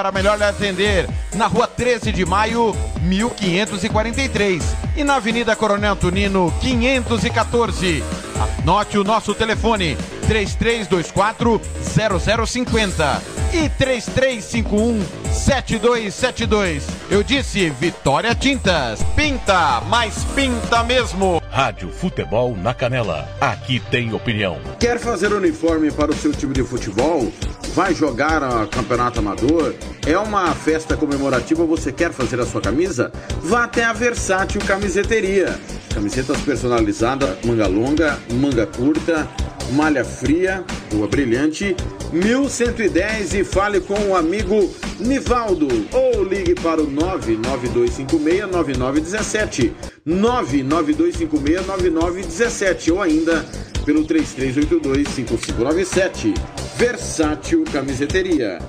Para melhor lhe atender, na rua 13 de maio, 1543. E na Avenida Coronel Tunino, 514. Anote o nosso telefone: 3324 0050 e 3351 7272. Eu disse Vitória Tintas. Pinta, mas pinta mesmo. Rádio Futebol na Canela. Aqui tem opinião. Quer fazer uniforme para o seu time de futebol? Vai jogar a campeonato amador? É uma festa comemorativa, você quer fazer a sua camisa? Vá até a Versátil Camiseteria. Camisetas personalizadas, manga longa, manga curta, malha fria, rua brilhante, 1110 e fale com o amigo Nivaldo ou ligue para o 992569917, 992569917 ou ainda pelo 33825597. Versátil Camiseteria.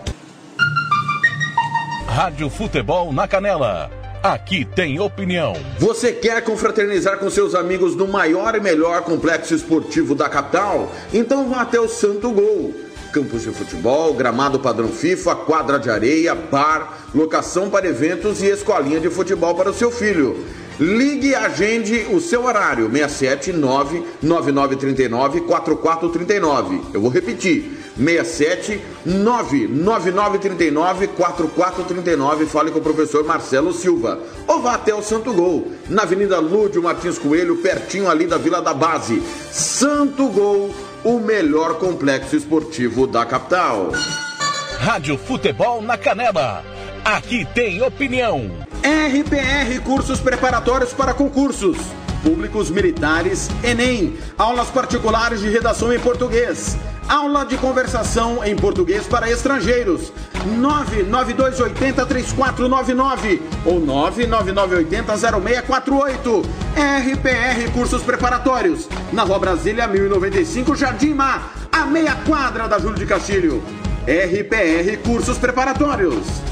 Rádio Futebol na Canela. Aqui tem opinião. Você quer confraternizar com seus amigos no maior e melhor complexo esportivo da capital? Então vá até o Santo Gol. Campos de futebol, gramado padrão FIFA, quadra de areia, bar, locação para eventos e escolinha de futebol para o seu filho. Ligue e agende o seu horário, 679 9939 4439. Eu vou repetir, 67 99939 4439. Fale com o professor Marcelo Silva. Ou vá até o Santo Gol, na Avenida Lúdio Martins Coelho, pertinho ali da Vila da Base. Santo Gol, o melhor complexo esportivo da capital. Rádio Futebol na Canela. Aqui tem opinião. RPR Cursos Preparatórios para Concursos. Públicos Militares, Enem. Aulas particulares de redação em português. Aula de conversação em português para estrangeiros. 992803499 ou 999800648. RPR Cursos Preparatórios. Na Rua Brasília 1095, Jardim Mar. A meia quadra da Júlio de Castilho. RPR Cursos Preparatórios.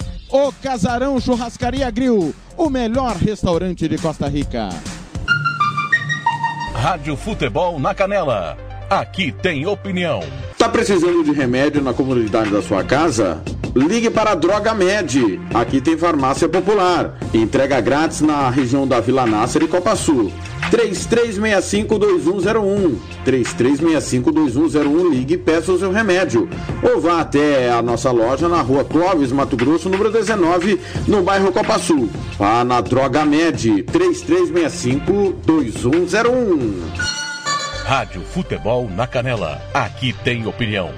O Casarão Churrascaria Grill, o melhor restaurante de Costa Rica. Rádio Futebol na Canela. Aqui tem opinião. Tá precisando de remédio na comunidade da sua casa? Ligue para a Droga Med. Aqui tem farmácia popular. Entrega grátis na região da Vila Nácer e Copa Sul. 3365-2101. 3365-2101. Ligue e peça o seu remédio. Ou vá até a nossa loja na rua Clóvis, Mato Grosso, número 19, no bairro Copa Sul. Vá na Droga Med. 3365-2101. Rádio Futebol na Canela. Aqui tem opinião.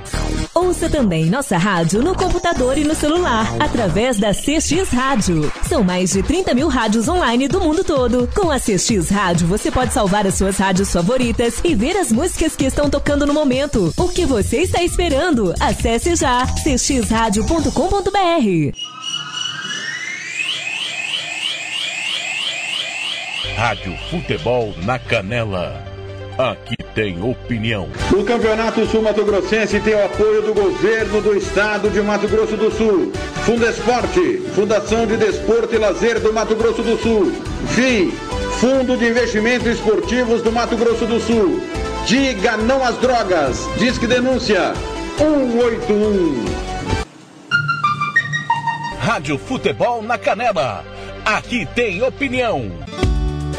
Ouça também nossa rádio no computador e no celular, através da CX Rádio. São mais de 30 mil rádios online do mundo todo. Com a CX Rádio, você pode salvar as suas rádios favoritas e ver as músicas que estão tocando no momento. O que você está esperando? Acesse já cxradio.com.br. Rádio Futebol na Canela. Aqui tem opinião. O Campeonato Sul Mato Grossense tem o apoio do governo do estado de Mato Grosso do Sul. Fundesporte, Fundação de Desporto e Lazer do Mato Grosso do Sul. FII, Fundo de Investimentos Esportivos do Mato Grosso do Sul. Diga não às drogas. Disque denúncia 181. Rádio Futebol na Canela. Aqui tem opinião.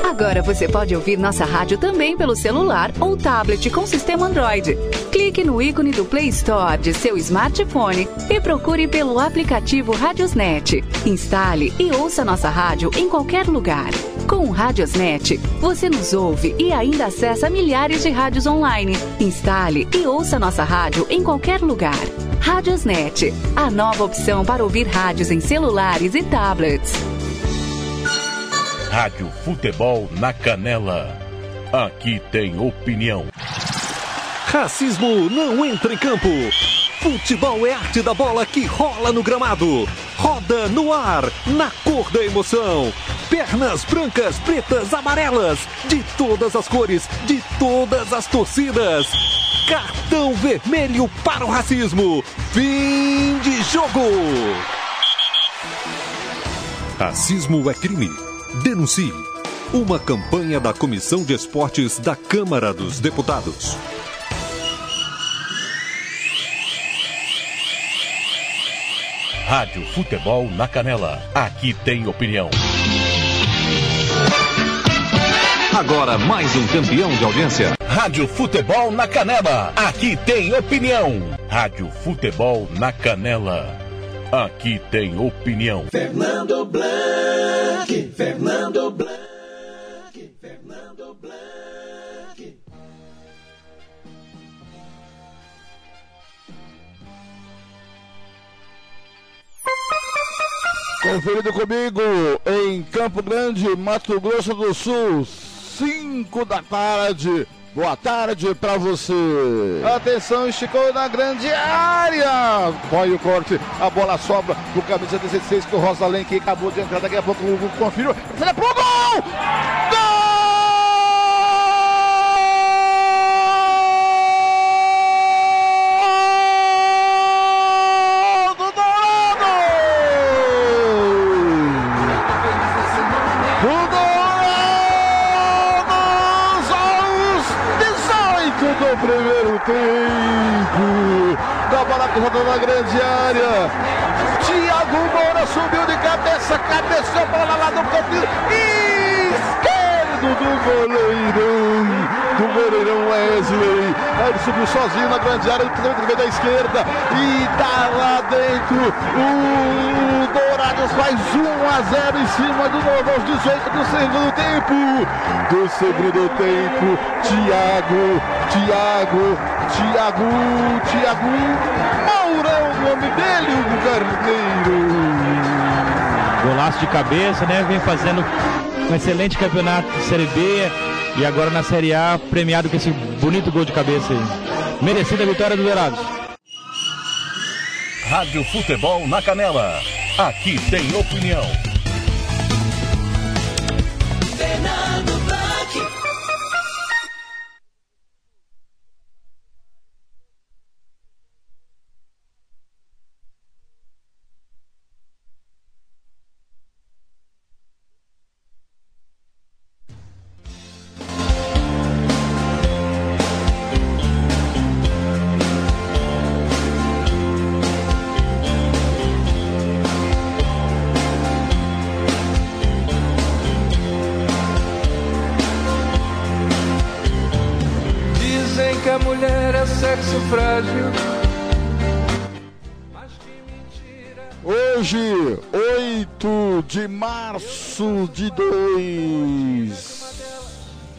Agora você pode ouvir nossa rádio também pelo celular ou tablet com sistema Android. Clique no ícone do Play Store de seu smartphone e procure pelo aplicativo Radiosnet. Instale e ouça nossa rádio em qualquer lugar. Com o Radiosnet, você nos ouve e ainda acessa milhares de rádios online. Instale e ouça nossa rádio em qualquer lugar. Radiosnet, a nova opção para ouvir rádios em celulares e tablets. Rádio Futebol na Canela. Aqui tem opinião. Racismo não entra em campo. Futebol é arte da bola que rola no gramado. Roda no ar, na cor da emoção. Pernas brancas, pretas, amarelas, de todas as cores, de todas as torcidas. Cartão vermelho para o racismo. Fim de jogo. Racismo é crime. Denuncie. Uma campanha da Comissão de Esportes da Câmara dos Deputados. Rádio Futebol na Canela. Aqui tem opinião. Agora mais um campeão de audiência. Rádio Futebol na Canela. Aqui tem opinião. Rádio Futebol na Canela. Aqui tem opinião. Fernando Blanc. Fernando Blanc. Fernando Blanc. Conferido comigo em Campo Grande, Mato Grosso do Sul, 5 da tarde. Boa tarde para você. Atenção, esticou na grande área. Põe o corte, a bola sobra do camisa 16 que o Rosalém que acabou de entrar. Daqui a pouco o conferiu. Foi pro gol! Gol! Tempo. Da bola cruzada na grande área. Thiago Moura subiu de cabeça, cabeceou para lá do canto esquerdo do goleirão. Do goleirão Wesley. Aí ele subiu sozinho na grande área, ele veio da esquerda e tá lá dentro. O Dourados faz 1 a 0 em cima do novo aos 18 do segundo tempo. Do segundo tempo, Thiago, Thiago, Thiago, Thiago Moura é o nome dele, o Carneiro. Golaço de cabeça, né? Vem fazendo um excelente campeonato de Série B e agora na Série A, premiado com esse bonito gol de cabeça aí. Merecida a vitória do Dourados. Rádio Futebol na Canela. Aqui tem opinião.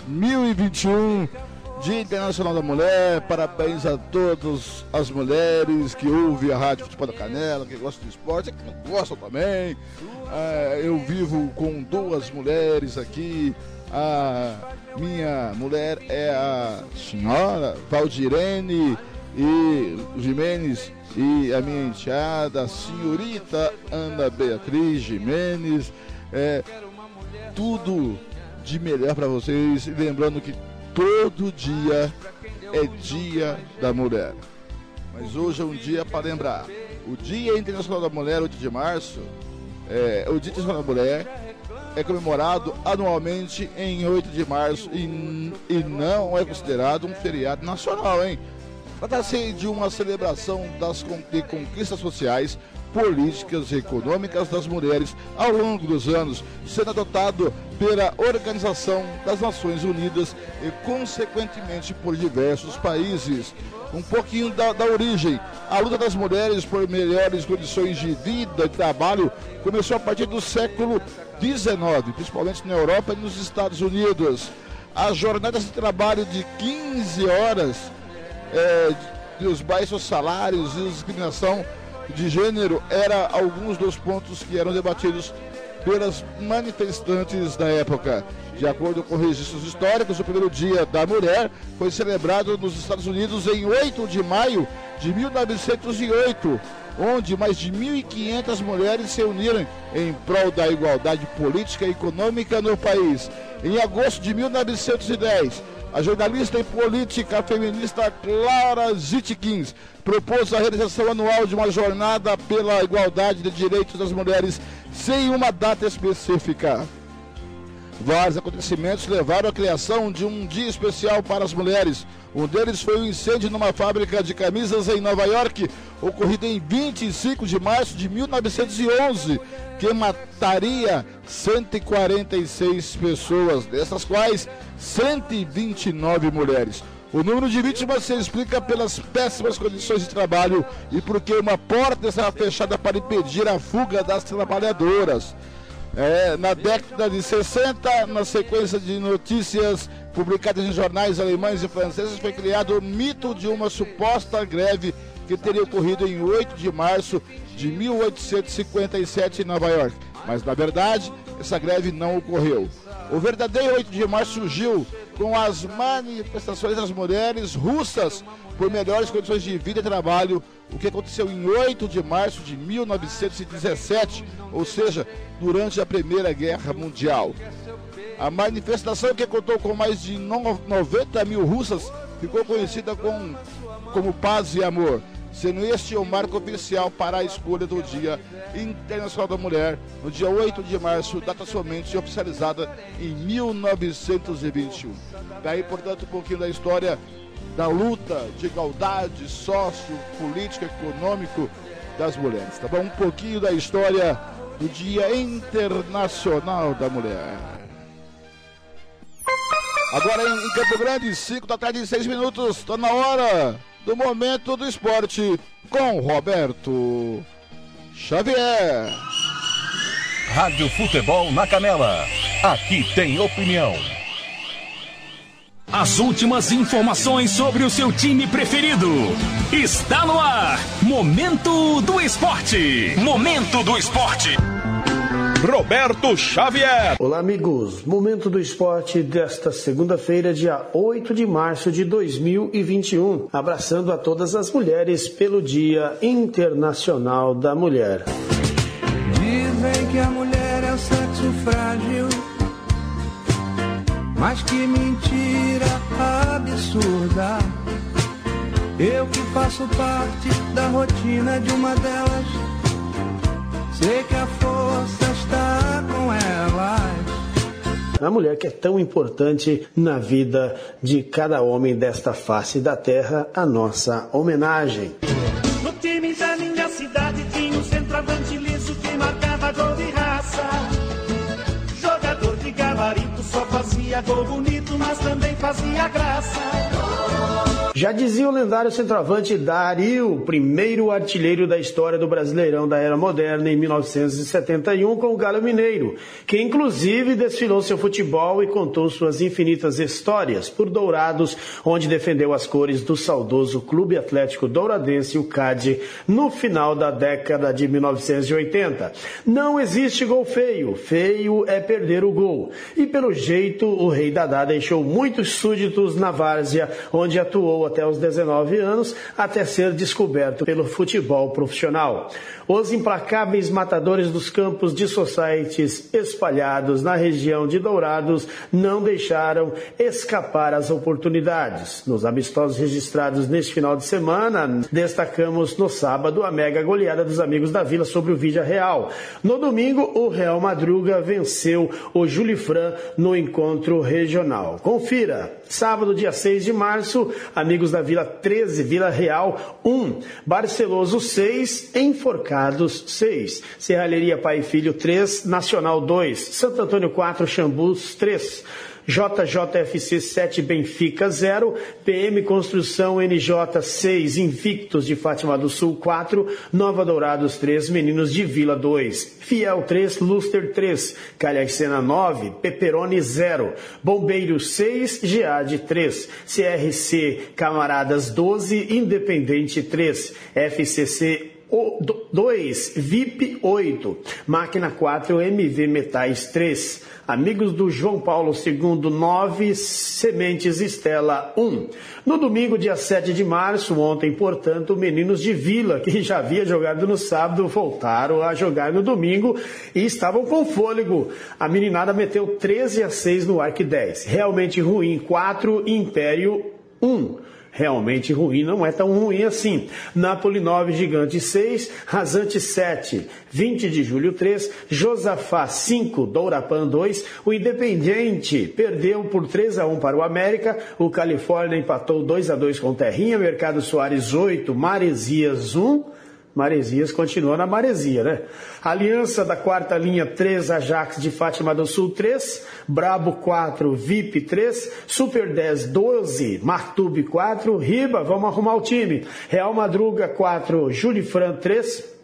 2021, Dia Internacional da Mulher. Parabéns a todas as mulheres que ouvem a Rádio Futebol da Canela, que gostam de esporte, que não gostam também. Ah, eu vivo com duas mulheres aqui. A minha mulher é a senhora Valdirene e Jimenez e a minha enteada, a senhorita Ana Beatriz Jimenez. É, tudo de melhor para vocês. E lembrando que todo dia é dia da mulher. Mas hoje é um dia para lembrar. O Dia Internacional da Mulher, 8 de março, é, o Dia Internacional da Mulher é comemorado anualmente em 8 de março e, e não é considerado um feriado nacional, hein? Trata-se de uma celebração das de conquistas sociais, políticas e econômicas das mulheres ao longo dos anos, sendo adotado pela Organização das Nações Unidas e, consequentemente, por diversos países. Um pouquinho da, da origem. A luta das mulheres por melhores condições de vida e trabalho começou a partir do século XIX, principalmente na Europa e nos Estados Unidos. As jornadas de trabalho de 15 horas é, de os baixos salários e discriminação de gênero era alguns dos pontos que eram debatidos pelas manifestantes da época. De acordo com registros históricos, o primeiro dia da mulher foi celebrado nos Estados Unidos em 8 de maio de 1908, onde mais de 1.500 mulheres se uniram em prol da igualdade política e econômica no país. Em agosto de 1910, a jornalista e política feminista Clara Zitkins propôs a realização anual de uma jornada pela igualdade de direitos das mulheres sem uma data específica. Vários acontecimentos levaram à criação de um dia especial para as mulheres. Um deles foi o um incêndio numa fábrica de camisas em Nova York, ocorrido em 25 de março de 1911, que mataria 146 pessoas, dessas quais 129 mulheres. O número de vítimas se explica pelas péssimas condições de trabalho e porque uma porta estava fechada para impedir a fuga das trabalhadoras. É, na década de 60, na sequência de notícias publicadas em jornais alemães e franceses, foi criado o mito de uma suposta greve que teria ocorrido em 8 de março de 1857 em Nova York. Mas, na verdade, essa greve não ocorreu. O verdadeiro 8 de março surgiu com as manifestações das mulheres russas por melhores condições de vida e trabalho, o que aconteceu em 8 de março de 1917, ou seja, durante a Primeira Guerra Mundial. A manifestação, que contou com mais de 90 mil russas, ficou conhecida com, como Paz e Amor, sendo este o marco oficial para a escolha do Dia Internacional da Mulher, no dia 8 de março, data somente oficializada em 1921. Daí, portanto, um pouquinho da história da luta de igualdade sócio, política, econômico das mulheres, tá bom? Um pouquinho da história do Dia Internacional da Mulher. Agora em Campo Grande, 5 da tarde e 6 minutos, está na hora do Momento do Esporte com Roberto Xavier. Rádio Futebol na Canela. Aqui tem opinião. As últimas informações sobre o seu time preferido. Está no ar. Momento do Esporte. Momento do Esporte. Roberto Xavier. Olá, amigos. Momento do esporte desta segunda-feira, dia 8 de março de 2021. Abraçando a todas as mulheres pelo Dia Internacional da Mulher. Dizem que a mulher é o sexo frágil mas que mentira absurda. Eu que faço parte da rotina de uma delas, sei que a força está com elas. A mulher que é tão importante na vida de cada homem desta face da terra, a nossa homenagem. No time da minha cidade tinha um centroavante liso que marcava gol de raça. Jogador de gabarito só fazia gol bonito, mas também fazia graça. Já dizia o lendário centroavante Dario, primeiro artilheiro da história do Brasileirão da Era Moderna em 1971 com o Galo Mineiro, que inclusive desfilou seu futebol e contou suas infinitas histórias por Dourados, onde defendeu as cores do saudoso Clube Atlético Douradense, o CAD, no final da década de 1980. Não existe gol feio, feio é perder o gol. E pelo jeito, o Rei Dadá deixou muitos súditos na várzea, onde atuou até os 19 anos, até ser descoberto pelo futebol profissional. Os implacáveis matadores dos campos de societies espalhados na região de Dourados não deixaram escapar as oportunidades. Nos amistosos registrados neste final de semana, destacamos no sábado a mega goleada dos amigos da Vila sobre o Vídea Real. No domingo, o Real Madruga venceu o Julifran no encontro regional. Confira, sábado, dia 6 de março, amigos da Vila 13, Vila Real 1, Barceloso 6, Enforcados 6, Serralheria Pai e Filho 3, Nacional 2, Santo Antônio 4, Xambus 3. JJFC 7 Benfica 0, PM Construção NJ 6 Invictos de Fátima do Sul 4, Nova Dourados 3 Meninos de Vila 2, Fiel 3 Luster 3, Calhacena 9 Peperoni 0, Bombeiros 6 Geade 3, CRC Camaradas 12 Independente 3, FCC 2 VIP 8, máquina 4 MV Metais 3. Amigos do João Paulo II, 9, Sementes Estela 1. No domingo, dia 7 de março, ontem, portanto, meninos de Vila, que já havia jogado no sábado, voltaram a jogar no domingo e estavam com fôlego. A meninada meteu 13 a 6 no Arc 10. Realmente ruim, 4 Império 1 realmente ruim, não é tão ruim assim. Napoli 9, Gigante 6, Rasante 7, 20 de julho 3, Josafá 5, Dourapan 2, o Independiente perdeu por 3 a 1 para o América, o Califórnia empatou 2 a 2 com Terrinha, Mercado Soares 8, Maresias 1, Maresias continua na Maresia, né? Aliança da quarta linha 3, Ajax de Fátima do Sul 3, Brabo 4, VIP 3, Super 10 12, Martube 4, Riba, vamos arrumar o time. Real Madruga 4, Julifran 3,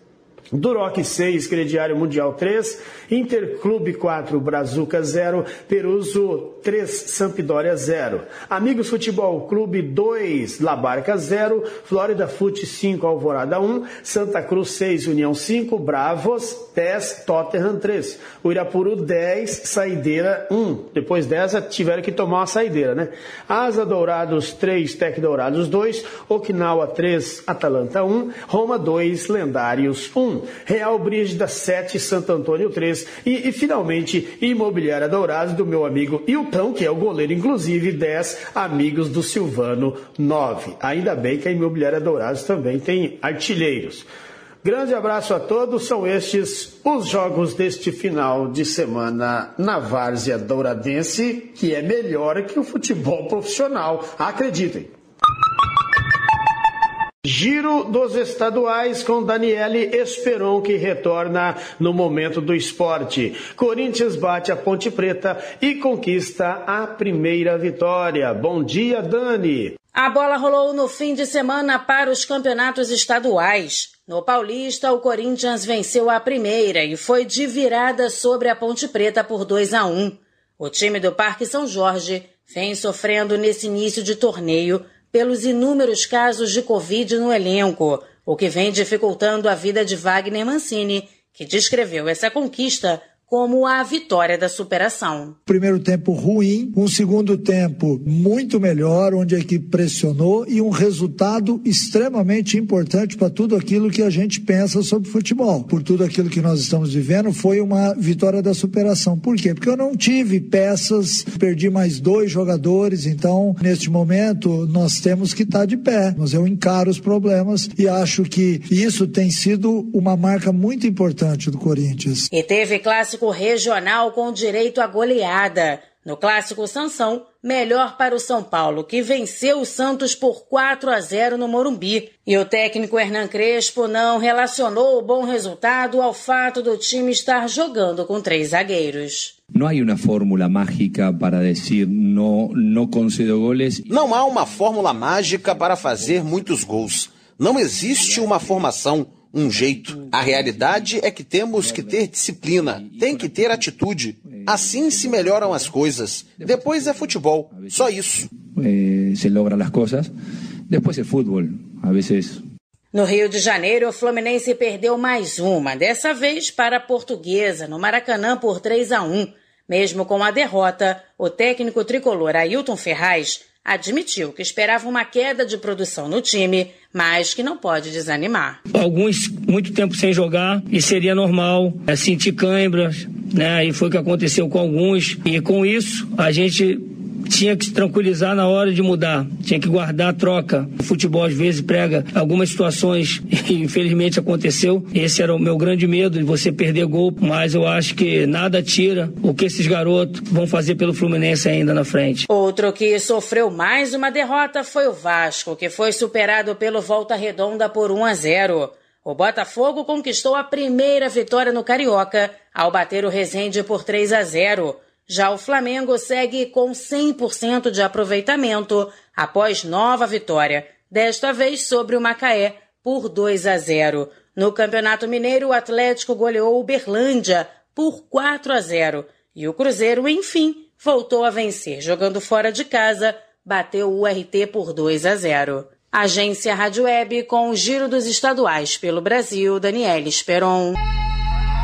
Duroc 6, Crediário Mundial 3, Interclube 4, Brazuca 0, Peruso 3, Sampdoria 0. Amigos Futebol Clube 2, Labarca 0, Flórida Fute 5, Alvorada 1, Santa Cruz 6, União 5, Bravos 10, Tottenham 3. O Irapuru 10, Saideira 1. Depois dessa tiveram que tomar uma saideira, né? Asa Dourados 3, Tec Dourados 2, Okinawa 3, Atalanta 1, Roma 2, Lendários 1. Real Brígida 7, Santo Antônio 3 e, e, finalmente Imobiliária Dourados do meu amigo Hilton, que é o goleiro, inclusive 10 amigos do Silvano 9. Ainda bem que a Imobiliária Dourados também tem artilheiros. Grande abraço a todos, são estes os jogos deste final de semana na Várzea Douradense, que é melhor que o futebol profissional, acreditem. Giro dos estaduais com Daniele Esperon, que retorna no momento do esporte. Corinthians bate a Ponte Preta e conquista a primeira vitória. Bom dia, Dani. A bola rolou no fim de semana para os campeonatos estaduais. No Paulista, o Corinthians venceu a primeira e foi de virada sobre a Ponte Preta por 2 a 1. O time do Parque São Jorge vem sofrendo nesse início de torneio pelos inúmeros casos de Covid no elenco, o que vem dificultando a vida de Wagner Mancini, que descreveu essa conquista como a vitória da superação. Primeiro tempo ruim, um segundo tempo muito melhor, onde a equipe pressionou e um resultado extremamente importante para tudo aquilo que a gente pensa sobre futebol. Por tudo aquilo que nós estamos vivendo, foi uma vitória da superação. Por quê? Porque eu não tive peças, perdi mais dois jogadores, então neste momento nós temos que estar tá de pé. Mas eu encaro os problemas e acho que isso tem sido uma marca muito importante do Corinthians. E teve clássico clássico regional com direito à goleada. No clássico Sansão, melhor para o São Paulo, que venceu o Santos por 4 a 0 no Morumbi. E o técnico Hernan Crespo não relacionou o bom resultado ao fato do time estar jogando com três zagueiros. Não há uma fórmula mágica para dizer não, não concedo goles. Não há uma fórmula mágica para fazer muitos gols. Não existe uma formação um jeito. A realidade é que temos que ter disciplina, tem que ter atitude. Assim se melhoram as coisas. Depois é futebol, só isso. Eh, se logram as coisas. Depois é futebol, a vezes. No Rio de Janeiro, o Fluminense perdeu mais uma, dessa vez para a Portuguesa, no Maracanã por 3 a 1. Mesmo com a derrota, o técnico tricolor Ailton Ferraz admitiu que esperava uma queda de produção no time, mas que não pode desanimar. Alguns muito tempo sem jogar e seria normal é, sentir câimbras, né? E foi o que aconteceu com alguns. E com isso a gente tinha que se tranquilizar na hora de mudar, tinha que guardar a troca. O futebol às vezes prega algumas situações e infelizmente aconteceu. Esse era o meu grande medo de você perder gol, mas eu acho que nada tira o que esses garotos vão fazer pelo Fluminense ainda na frente. Outro que sofreu mais uma derrota foi o Vasco, que foi superado pelo Volta Redonda por 1 a 0. O Botafogo conquistou a primeira vitória no Carioca ao bater o Resende por 3 a 0. Já o Flamengo segue com 100% de aproveitamento após nova vitória, desta vez sobre o Macaé por 2 a 0. No Campeonato Mineiro, o Atlético goleou o Berlândia por 4 a 0 e o Cruzeiro, enfim, voltou a vencer, jogando fora de casa, bateu o URT por 2 a 0. Agência Rádio Web com o Giro dos Estaduais pelo Brasil, Daniela Esperon.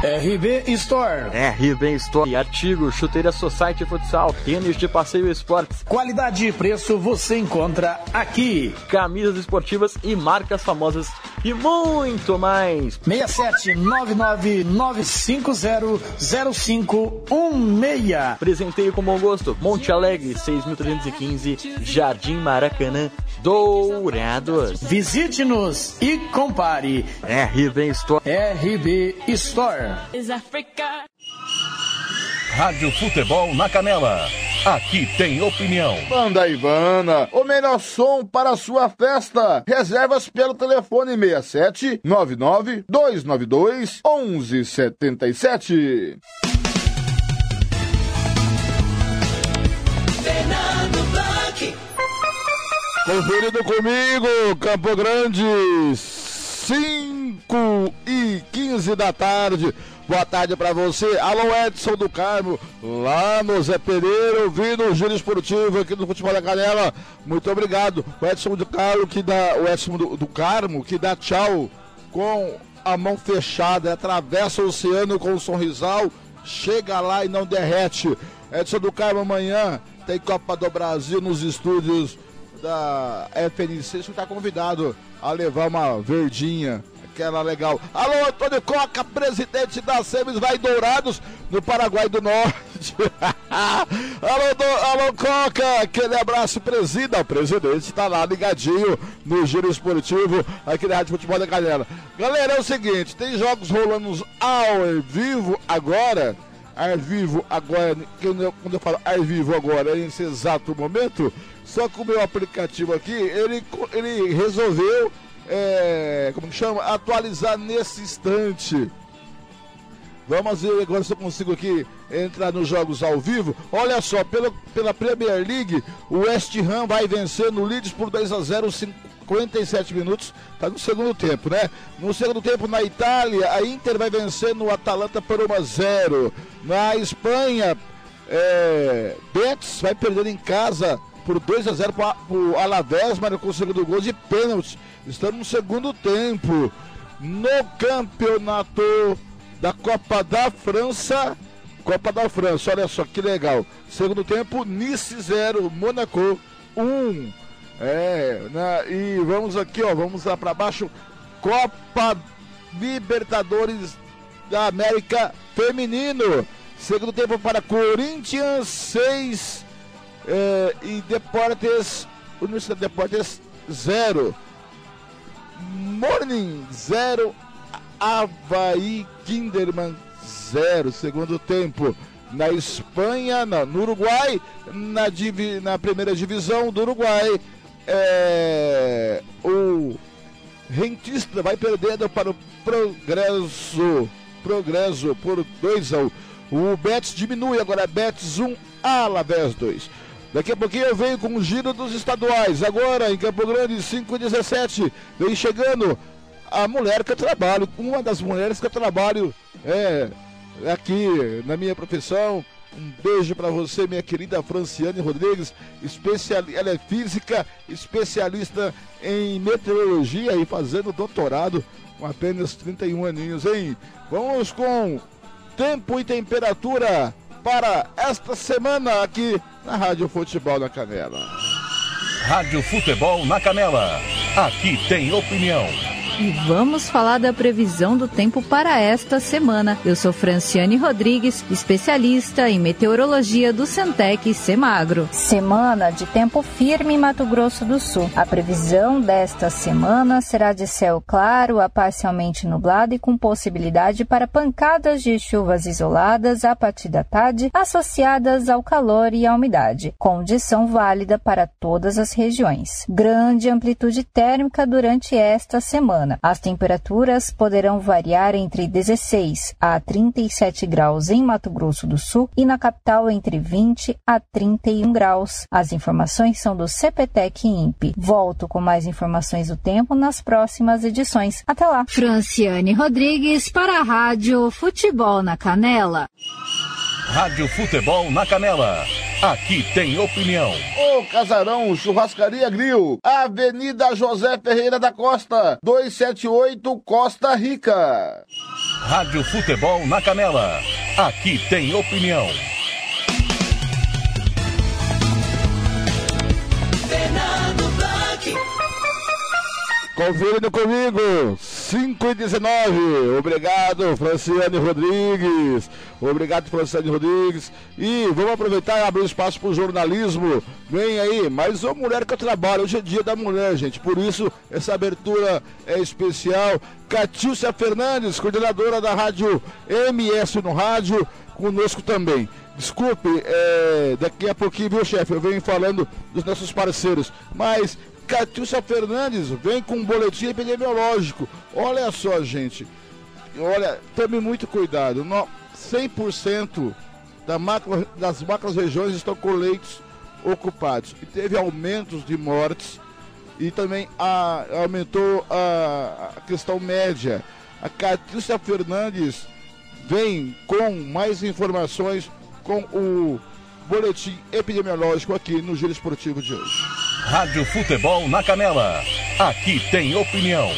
RB Store. RB Store. Artigo, chuteira Society Futsal, tênis de passeio e esportes. Qualidade e preço você encontra aqui. Camisas esportivas e marcas famosas e muito mais. 67959500516. Presenteio com bom gosto. Monte Alegre, 6.315, Jardim Maracanã, Dourados. Visite-nos e compare. RB Store. RB Store. Rádio Futebol na Canela. Aqui tem opinião. Banda Ivana, o melhor som para a sua festa. Reservas pelo telefone 67 99 292 1177. Conferido comigo, Campo Grande, 5 e 15 da tarde. Boa tarde para você. Alô, Edson do Carmo, lá no Zé Pereira, ouvindo o Giro Esportivo aqui no Futebol da Canela. Muito obrigado. O Edson do Carmo, que dá, o Edson do, do Carmo, que dá tchau com a mão fechada, atravessa o oceano com um sorrisal, chega lá e não derrete. Edson do Carmo, amanhã tem Copa do Brasil nos estúdios da FNC. Você está convidado a levar uma verdinha aquela legal. Alô, Antônio Coca, presidente da SEMES vai Dourados, no Paraguai do Norte. alô, do, alô, Coca, aquele abraço, presida. O presidente está lá ligadinho no Giro Esportivo, aqui na Rádio Futebol da Galera. Galera, é o seguinte, tem jogos rolando ao vivo agora. Ar vivo agora, quando eu falo ar vivo agora, nesse exato momento, só que o meu aplicativo aqui, ele, ele resolveu é, como que chama? Atualizar nesse instante. Vamos ver agora se eu consigo aqui entrar nos jogos ao vivo. Olha só, pela, pela Premier League, o West Ham vai vencer no Leeds por 2 a 0 57 minutos. Tá no segundo tempo, né? No segundo tempo, na Itália, a Inter vai vencer no Atalanta por 1 a 0 Na Espanha, é, Betis vai perder em casa por 2 a 0 para o Alavés, marcou o segundo gol de pênalti. Estamos no segundo tempo. No campeonato da Copa da França. Copa da França, olha só que legal. Segundo tempo, Nice 0, Monaco 1. Um. É, né? e vamos aqui, ó, vamos lá para baixo. Copa Libertadores da América Feminino. Segundo tempo para Corinthians 6 é, e Deportes, Universidade de Deportes 0. Morning 0, Havaí Kinderman 0, segundo tempo. Na Espanha, não, no Uruguai, na, divi, na primeira divisão do Uruguai, é, o Rentista vai perdendo para o Progresso, Progresso por 2 a 1. Um. O Betis diminui, agora Betis 1, um, Alavés 2. Daqui a pouquinho eu venho com o giro dos estaduais. Agora, em Campo Grande, 5 e 17. Vem chegando a mulher que eu trabalho. Uma das mulheres que eu trabalho é aqui na minha profissão. Um beijo para você, minha querida Franciane Rodrigues, especial... ela é física, especialista em meteorologia e fazendo doutorado com apenas 31 aninhos, hein? Vamos com tempo e temperatura para esta semana aqui na Rádio Futebol na Canela. Rádio Futebol na Canela. Aqui tem opinião. E vamos falar da previsão do tempo para esta semana. Eu sou Franciane Rodrigues, especialista em meteorologia do Centec Semagro. Semana de tempo firme em Mato Grosso do Sul. A previsão desta semana será de céu claro a parcialmente nublado e com possibilidade para pancadas de chuvas isoladas a partir da tarde, associadas ao calor e à umidade. Condição válida para todas as regiões. Grande amplitude térmica durante esta semana semana. As temperaturas poderão variar entre 16 a 37 graus em Mato Grosso do Sul e na capital entre 20 a 31 graus. As informações são do CPTEC INPE. Volto com mais informações do tempo nas próximas edições. Até lá. Franciane Rodrigues para a Rádio Futebol na Canela. Rádio Futebol na Canela Aqui tem opinião. Ô Casarão Churrascaria Grill, Avenida José Ferreira da Costa, 278 Costa Rica. Rádio Futebol na Canela. Aqui tem opinião. Fernando. Conferindo comigo, 5 e 19. Obrigado, Franciane Rodrigues. Obrigado, Franciane Rodrigues. E vamos aproveitar e abrir espaço para o jornalismo. Vem aí, mais uma mulher que eu trabalho. Hoje é dia da mulher, gente. Por isso, essa abertura é especial. Catiúcia Fernandes, coordenadora da rádio MS no Rádio, conosco também. Desculpe, é, daqui a pouquinho, viu, chefe? Eu venho falando dos nossos parceiros. Mas Catiúcia Fernandes vem com um boletim epidemiológico. Olha só, gente. Olha, tome muito cuidado. No, 100% da macro, das macro regiões estão com leitos ocupados. E teve aumentos de mortes e também a, aumentou a, a questão média. A Catiúcia Fernandes vem com mais informações com o boletim epidemiológico aqui no Giro Esportivo de hoje. Rádio Futebol na Canela. Aqui tem opinião.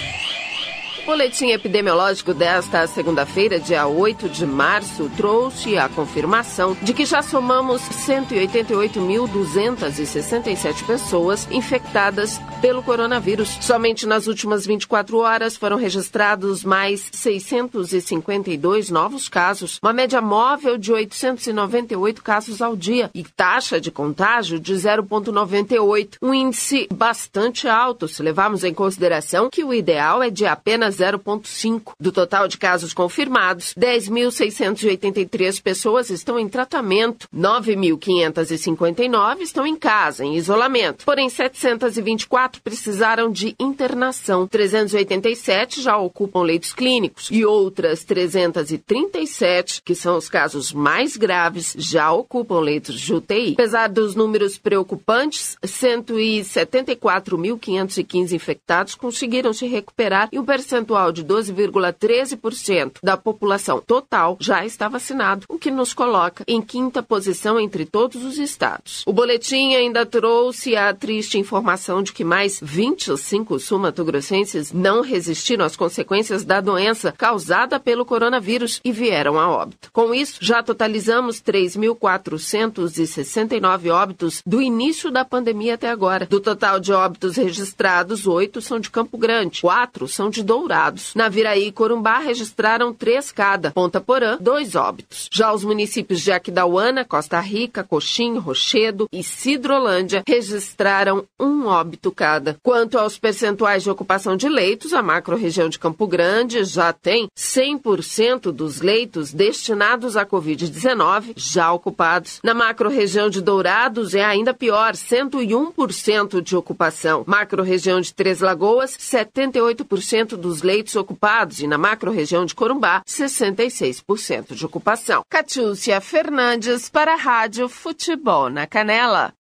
Boletim epidemiológico desta segunda-feira, dia 8 de março, trouxe a confirmação de que já somamos 188.267 pessoas infectadas pelo coronavírus. Somente nas últimas 24 horas foram registrados mais 652 novos casos, uma média móvel de 898 casos ao dia e taxa de contágio de 0,98, um índice bastante alto se levarmos em consideração que o ideal é de apenas 0,5. Do total de casos confirmados, 10.683 pessoas estão em tratamento, 9.559 estão em casa, em isolamento. Porém, 724 precisaram de internação, 387 já ocupam leitos clínicos e outras 337, que são os casos mais graves, já ocupam leitos de UTI. Apesar dos números preocupantes, 174.515 infectados conseguiram se recuperar e um percentual de 12,13% da população total já está vacinado, o que nos coloca em quinta posição entre todos os estados. O boletim ainda trouxe a triste informação de que mais 25 sul-mato-grossenses não resistiram às consequências da doença causada pelo coronavírus e vieram a óbito. Com isso, já totalizamos 3.469 óbitos do início da pandemia até agora. Do total de óbitos registrados, oito são de Campo Grande, quatro são de Dourados. Naviraí e Corumbá registraram três cada. Ponta Porã, dois óbitos. Já os municípios de Aquidauana, Costa Rica, Coxim, Rochedo e Cidrolândia registraram um óbito cada. Quanto aos percentuais de ocupação de leitos, a macro-região de Campo Grande já tem 100% dos leitos destinados à Covid-19 já ocupados. Na macro-região de Dourados é ainda pior, 101% de ocupação. Macro-região de Três Lagoas, 78% dos leitos ocupados e na macro-região de Corumbá, 66% de ocupação. Catiúcia Fernandes para a Rádio Futebol na Canela.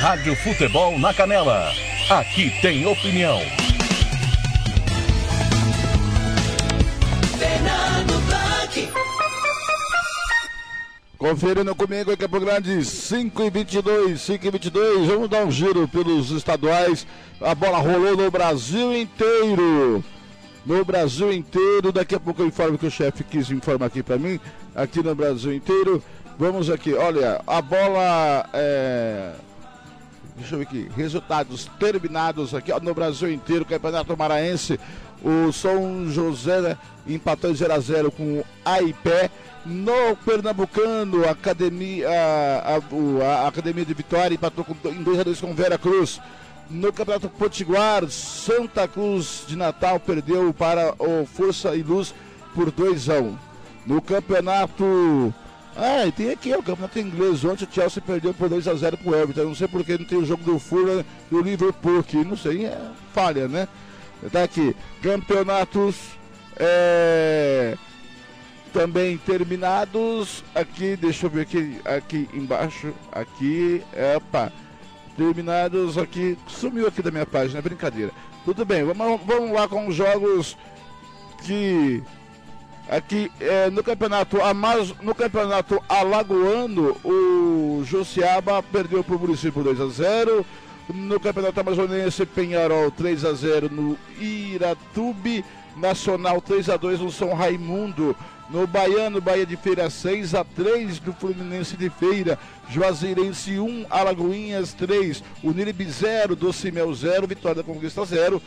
Rádio Futebol na Canela. Aqui tem opinião. Conferindo comigo aqui Campo Grande, 5 e 22, 5 e 22. Vamos dar um giro pelos estaduais. A bola rolou no Brasil inteiro. No Brasil inteiro. Daqui a pouco eu informo que o chefe quis informar aqui para mim. Aqui no Brasil inteiro. Vamos aqui, olha, a bola. É... Deixa eu ver aqui. Resultados terminados aqui ó, no Brasil inteiro. Campeonato Maranhense. O São José empatou 0 a 0 com o Aipé. No Pernambucano, Academia, a, a, a Academia de Vitória empatou com, em 2 a 2 com Vera Cruz. No Campeonato Potiguar, Santa Cruz de Natal perdeu para o Força e Luz por 2 a 1. No Campeonato ah, e tem aqui o campeonato inglês. Ontem o Chelsea perdeu por 2 a 0 pro Everton. Não sei porque não tem o jogo do Fulham e o Liverpool aqui. Não sei, é falha, né? Tá aqui. Campeonatos é, também terminados. Aqui, deixa eu ver aqui, aqui embaixo. Aqui, epa. Terminados aqui. Sumiu aqui da minha página, é brincadeira. Tudo bem, vamos, vamos lá com os jogos que Aqui é, no campeonato Amaz... no campeonato alagoano, o Josiaba perdeu para o município 2 a 0. No campeonato amazonense, Penharol 3 a 0 no Iratube. Nacional 3 a 2 no São Raimundo. No Baiano, Bahia de Feira 6 a 3 no Fluminense de Feira. Juazeirense 1, Alagoinhas 3, Unirib 0, Docimel 0, Vitória da Conquista 0,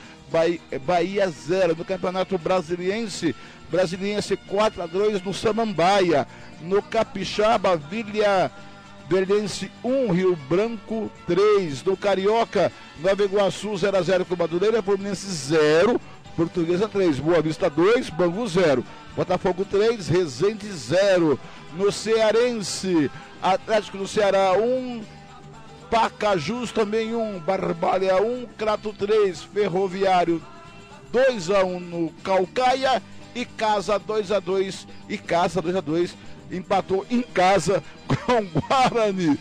Bahia 0. No Campeonato Brasiliense, Brasiliense 4 a 2 no Samambaia. No Capixaba, Vila Verdense 1, Rio Branco 3. No Carioca, Nova Iguaçu 0 a 0 com Madureira, Fluminense 0. Portuguesa 3, Boa Vista 2, Bangu 0. Botafogo 3, Resende 0. No Cearense, Atlético do Ceará 1, Pacajus também 1, Barbalha 1, Crato 3, Ferroviário 2 a 1 no Calcaia e Casa 2 a 2 e Casa 2 a 2 empatou em casa com Guarani.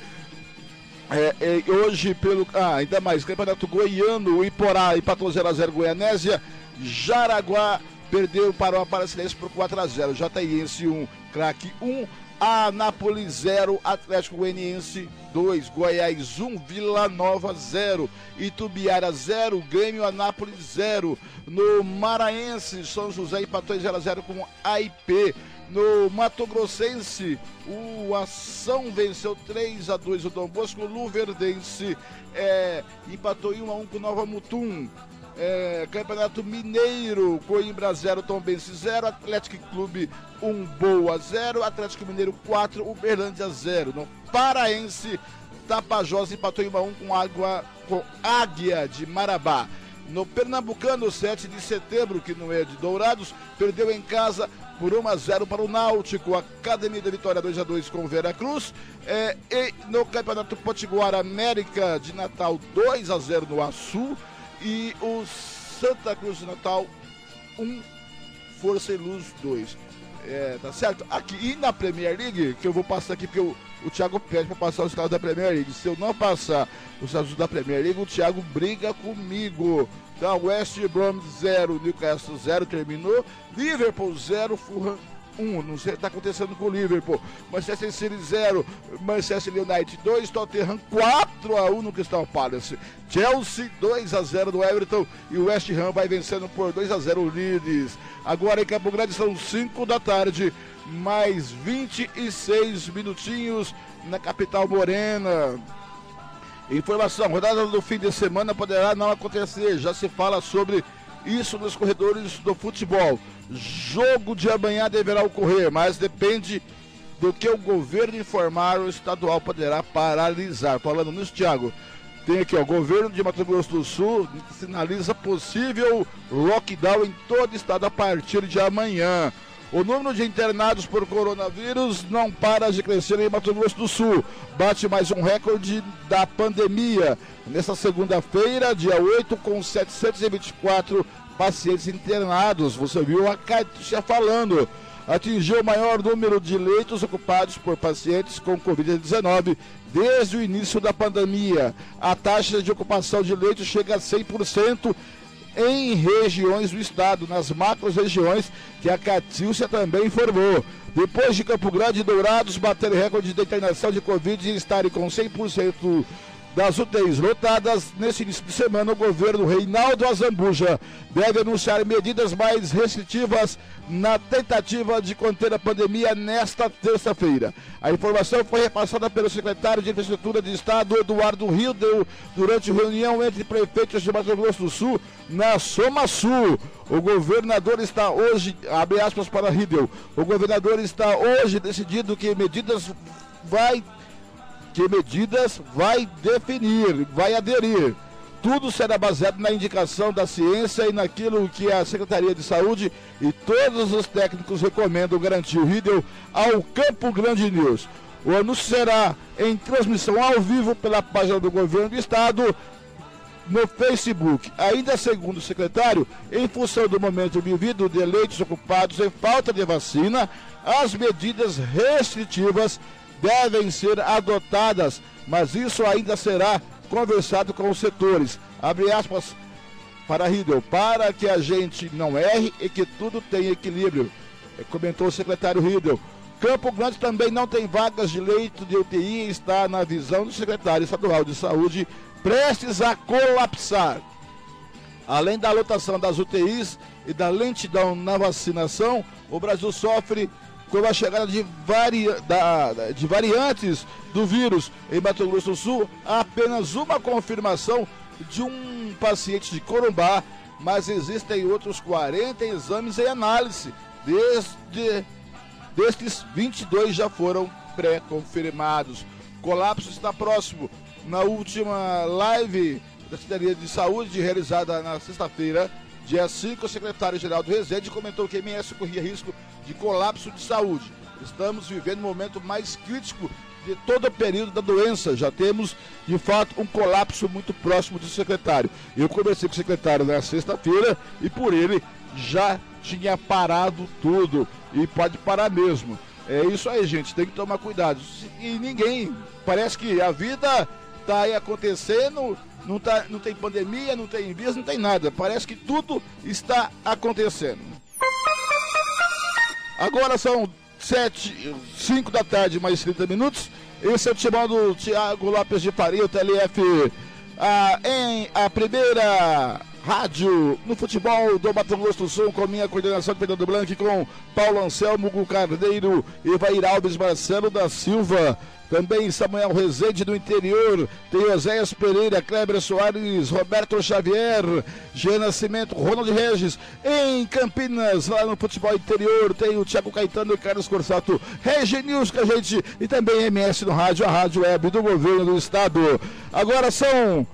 É, é, hoje pelo ah, ainda mais Campeonato Goiano, o Iporá empatou 0 a 0 Goianésia Jaraguá perdeu para o Aparecidense por 4 a 0. Jataiense 1, craque 1, Anápolis 0, Atlético Goianiense 2, Goiás 1, Vila Nova 0, Itubiara 0, Grêmio Anápolis 0. No Maranhense, São José empatou 0 a 0 com AIP. No Mato Grossense, o Ação venceu 3 a 2 o Dom Bosco. Luverdense é, empatou 1 a 1 com Nova Mutum. É, Campeonato Mineiro, Coimbra 0, Tombense 0, Atlético Clube 1, Boa 0, Atlético Mineiro 4, Uberlândia 0. No Paraense, Tapajós empatou em 1 a 1 com, água, com Águia de Marabá. No Pernambucano, 7 de setembro, que não é de Dourados, perdeu em casa por 1 a 0 para o Náutico. Academia da Vitória 2 a 2 com Vera Cruz. É, e no Campeonato Potiguar América de Natal 2 a 0 no Açu e o Santa Cruz de Natal 1, Força e Luz 2. É, tá certo? Aqui e na Premier League, que eu vou passar aqui porque o, o Thiago pede para passar os casos da Premier League. Se eu não passar os casos da Premier League, o Thiago briga comigo. Então, West Brom 0, Newcastle 0 terminou, Liverpool 0, Fulham 1. Não sei o que está acontecendo com o Liverpool. Manchester City 0, Manchester United 2, Tottenham 4 a 1 no Crystal Palace. Chelsea 2 a 0 do Everton e o West Ham vai vencendo por 2 a 0 o Leeds. Agora em Campo Grande são 5 da tarde, mais 26 minutinhos na capital morena. Informação: rodada do fim de semana poderá não acontecer. Já se fala sobre isso nos corredores do futebol. Jogo de amanhã deverá ocorrer, mas depende do que o governo informar, o estadual poderá paralisar. Falando nisso, Thiago, tem aqui, o governo de Mato Grosso do Sul sinaliza possível lockdown em todo o estado a partir de amanhã. O número de internados por coronavírus não para de crescer em Mato Grosso do Sul. Bate mais um recorde da pandemia. Nessa segunda-feira, dia 8, com 724 pacientes internados. Você viu a Caixa falando. Atingiu o maior número de leitos ocupados por pacientes com Covid-19 desde o início da pandemia. A taxa de ocupação de leitos chega a 100% em regiões do estado, nas macros regiões que a Catilcia também informou. Depois de Campo Grande e Dourados bater recorde de internação de Covid e estarem com 100% das UTIs lotadas, nesse início de semana, o governo Reinaldo Azambuja deve anunciar medidas mais restritivas na tentativa de conter a pandemia nesta terça-feira. A informação foi repassada pelo secretário de Infraestrutura de Estado, Eduardo Hildel, durante reunião entre prefeitos de Mato Grosso do Sul na Soma Sul. O governador está hoje, abre aspas para Hildel, o governador está hoje decidido que medidas vai que medidas vai definir, vai aderir. Tudo será baseado na indicação da ciência e naquilo que a Secretaria de Saúde e todos os técnicos recomendam, garantir o Riddle ao Campo Grande News. O anúncio será em transmissão ao vivo pela página do Governo do Estado no Facebook. Ainda segundo o secretário, em função do momento vivido de leitos ocupados em falta de vacina, as medidas restritivas devem ser adotadas, mas isso ainda será conversado com os setores. Abre aspas para Riddle, para que a gente não erre e que tudo tenha equilíbrio. eh, comentou o secretário Riedel. Campo Grande também não tem vagas de leito de UTI e está na visão do secretário estadual de saúde prestes a colapsar. Além da lotação das UTIs e da lentidão na vacinação, o Brasil sofre com a chegada de, vari... da... de variantes do vírus. Em Mato Grosso do Sul, há apenas uma confirmação de um paciente de Corumbá, mas existem outros 40 exames em análise. Desde destes, 22 já foram pré-confirmados. Colapso está próximo. Na última live da Secretaria de Saúde, realizada na sexta-feira, dia 5, o secretário-geral do Resende comentou que a MS corria risco de colapso de saúde. Estamos vivendo um momento mais crítico de todo o período da doença. Já temos, de fato, um colapso muito próximo do secretário. Eu conversei com o secretário na sexta-feira e por ele já tinha parado tudo. E pode parar mesmo. É isso aí, gente. Tem que tomar cuidado. E ninguém. Parece que a vida tá aí acontecendo. Não, tá, não tem pandemia, não tem vírus, não tem nada. Parece que tudo está acontecendo. Agora são 7, 5 da tarde, mais 30 minutos. Esse é o timão do Thiago Lopes de Faria, o TLF, ah, em a primeira rádio no futebol do Mato Grosso do Sul, com minha coordenação de Fernando Blanc, com Paulo Anselmo, Hugo Carneiro, Evair Alves, Marcelo da Silva. Também Samuel Rezende do interior, tem Oséias Pereira, Kleber Soares, Roberto Xavier, Jean Nascimento, Ronald Regis. Em Campinas, lá no futebol interior, tem o Thiago Caetano e Carlos Corsato. Regi News com a gente e também MS no rádio, a rádio web do governo do estado. Agora são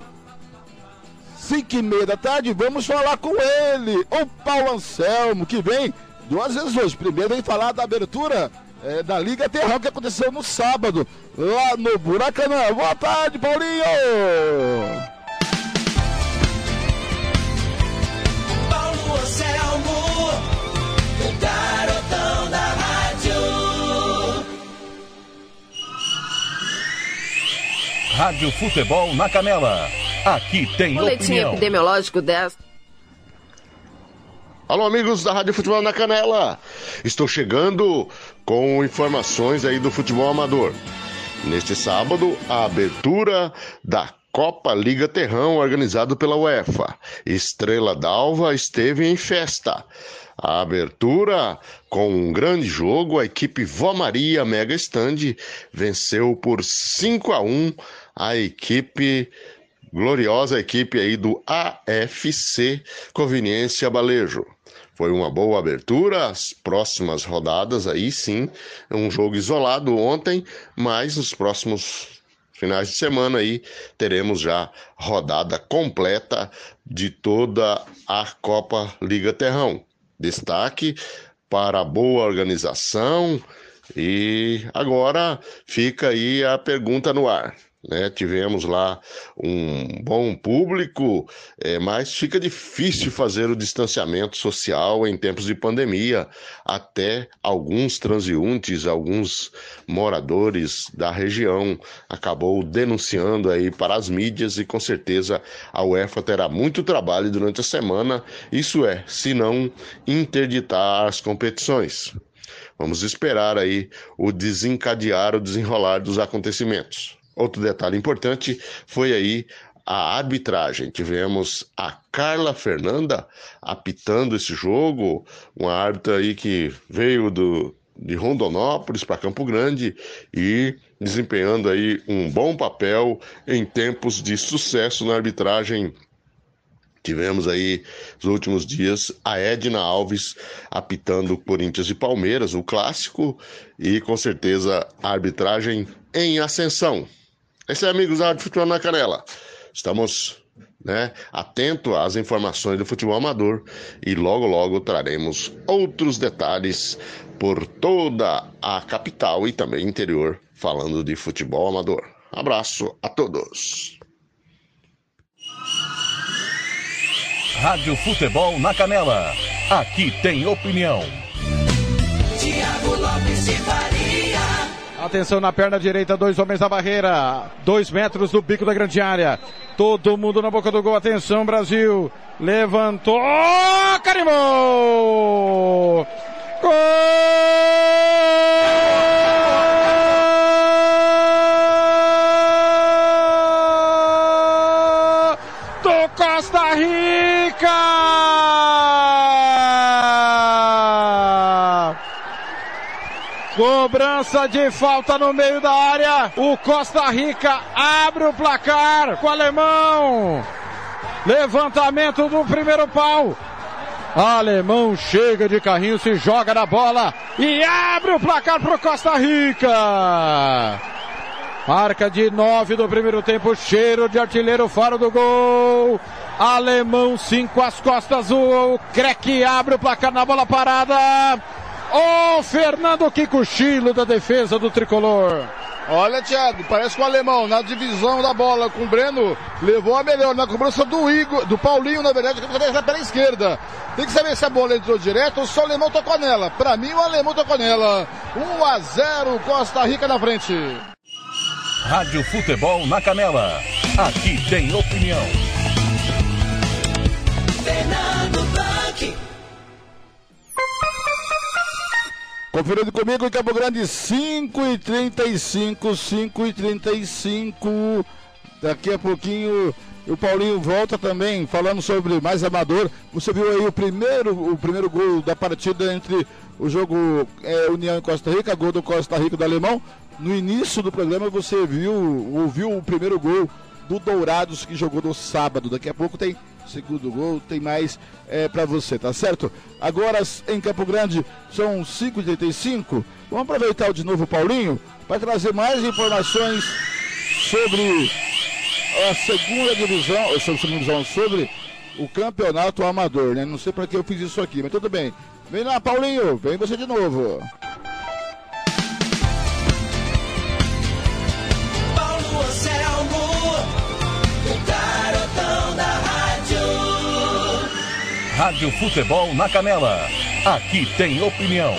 5 e meia da tarde, vamos falar com ele, o Paulo Anselmo, que vem duas vezes hoje. Primeiro vem falar da abertura é, da Liga Terrão que aconteceu no sábado, lá no Buracanã. Boa tarde, Paulinho! Paulo Anselmo, o garotão da rádio. Rádio Futebol na Canela. Aqui tem Boletim opinião. epidemiológico desta. Alô, amigos da Rádio Futebol na Canela. Estou chegando com informações aí do futebol amador. Neste sábado, a abertura da Copa Liga Terrão, organizado pela UEFA. Estrela d'Alva esteve em festa. A abertura com um grande jogo, a equipe Vó Maria Mega Stand venceu por 5 a 1 a equipe gloriosa equipe aí do AFC Conveniência Balejo. Foi uma boa abertura, as próximas rodadas aí sim, um jogo isolado ontem, mas nos próximos finais de semana aí teremos já rodada completa de toda a Copa Liga Terrão. Destaque para a boa organização e agora fica aí a pergunta no ar. Né? Tivemos lá um bom público, é, mas fica difícil fazer o distanciamento social em tempos de pandemia. Até alguns transeuntes, alguns moradores da região acabou denunciando aí para as mídias e com certeza a UEFA terá muito trabalho durante a semana. Isso é, se não interditar as competições. Vamos esperar aí o desencadear, o desenrolar dos acontecimentos. Outro detalhe importante foi aí a arbitragem. Tivemos a Carla Fernanda apitando esse jogo, uma árbitra aí que veio do, de Rondonópolis para Campo Grande e desempenhando aí um bom papel em tempos de sucesso na arbitragem. Tivemos aí nos últimos dias a Edna Alves apitando Corinthians e Palmeiras, o clássico, e com certeza a arbitragem em ascensão. Esse é amigos da Rádio Futebol na Canela. Estamos né, atento às informações do futebol amador e logo logo traremos outros detalhes por toda a capital e também interior falando de futebol amador. Abraço a todos. Rádio Futebol na Canela. Aqui tem opinião. Tiago Lopes de Faria. Atenção na perna direita, dois homens na barreira. Dois metros do bico da grande área. Todo mundo na boca do gol. Atenção, Brasil. Levantou. Carimbou! Gol! Cobrança de falta no meio da área. O Costa Rica abre o placar com o alemão. Levantamento do primeiro pau. Alemão chega de carrinho, se joga na bola e abre o placar para o Costa Rica. Marca de nove do primeiro tempo, cheiro de artilheiro fora do gol. Alemão cinco às costas, o Crack abre o placar na bola parada. O Fernando que cochilo da defesa do tricolor. Olha, Thiago, parece que o alemão na divisão da bola com o Breno levou a melhor na cobrança do Igor, do Paulinho, na verdade, que foi pela esquerda. Tem que saber se a bola entrou direto ou se o alemão tocou nela. Pra mim, o alemão tocou nela. 1 a 0 Costa Rica na frente. Rádio Futebol na Canela. Aqui tem opinião. Fernando Conferindo comigo em Campo Grande, 5 e 35, 5 e 35. Daqui a pouquinho o Paulinho volta também falando sobre mais amador. Você viu aí o primeiro, o primeiro gol da partida entre o jogo é, União e Costa Rica, gol do Costa Rica do Alemão. No início do programa você viu, ouviu o primeiro gol do Dourados que jogou no sábado. Daqui a pouco tem segundo gol, tem mais é, para você, tá certo? Agora em Campo Grande são 5h35. Vamos aproveitar de novo o Paulinho para trazer mais informações sobre a segunda divisão, sobre, segunda divisão, sobre o campeonato amador, né? Não sei para que eu fiz isso aqui, mas tudo bem. Vem lá, Paulinho, vem você de novo. Rádio Futebol na Canela. Aqui tem opinião.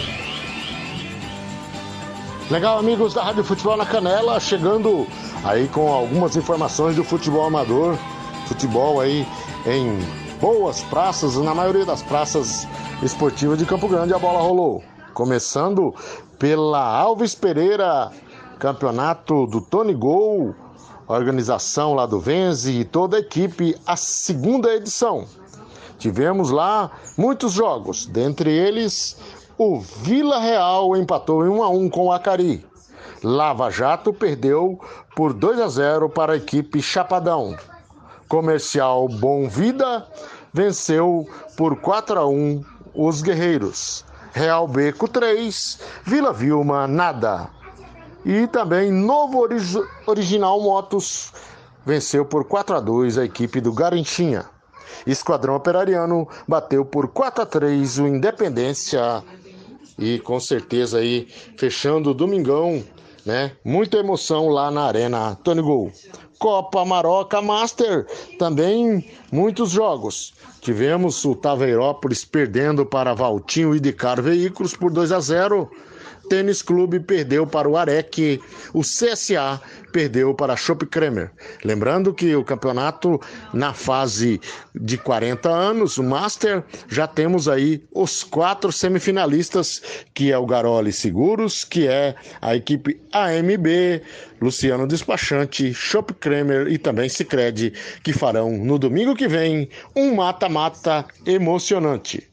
Legal, amigos da Rádio Futebol na Canela, chegando aí com algumas informações do futebol amador. Futebol aí em boas praças, na maioria das praças esportivas de Campo Grande a bola rolou. Começando pela Alves Pereira, campeonato do Tony Gol, organização lá do Venze e toda a equipe, a segunda edição. Tivemos lá muitos jogos, dentre eles o Vila Real empatou em 1 a 1 com o Acari. Lava Jato perdeu por 2 a 0 para a equipe Chapadão. Comercial Bom Vida venceu por 4 a 1 os Guerreiros. Real Beco 3, Vila Vilma nada. E também Novo Orig- Original Motos venceu por 4 a 2 a equipe do Garantinha. Esquadrão Operariano bateu por 4 a 3 o Independência e com certeza aí fechando o domingão, né? Muita emoção lá na Arena Tony Gol. Copa Maroca Master, também muitos jogos. Tivemos o Taveirópolis perdendo para Valtinho e Dicar Veículos por 2 a 0. Tênis Clube perdeu para o Arec, o CSA perdeu para a Chopp Kremer. Lembrando que o campeonato na fase de 40 anos, o Master, já temos aí os quatro semifinalistas, que é o Garoli Seguros, que é a equipe AMB, Luciano Despachante, Chopp Kremer e também Sicredi, que farão no domingo que vem um mata-mata emocionante.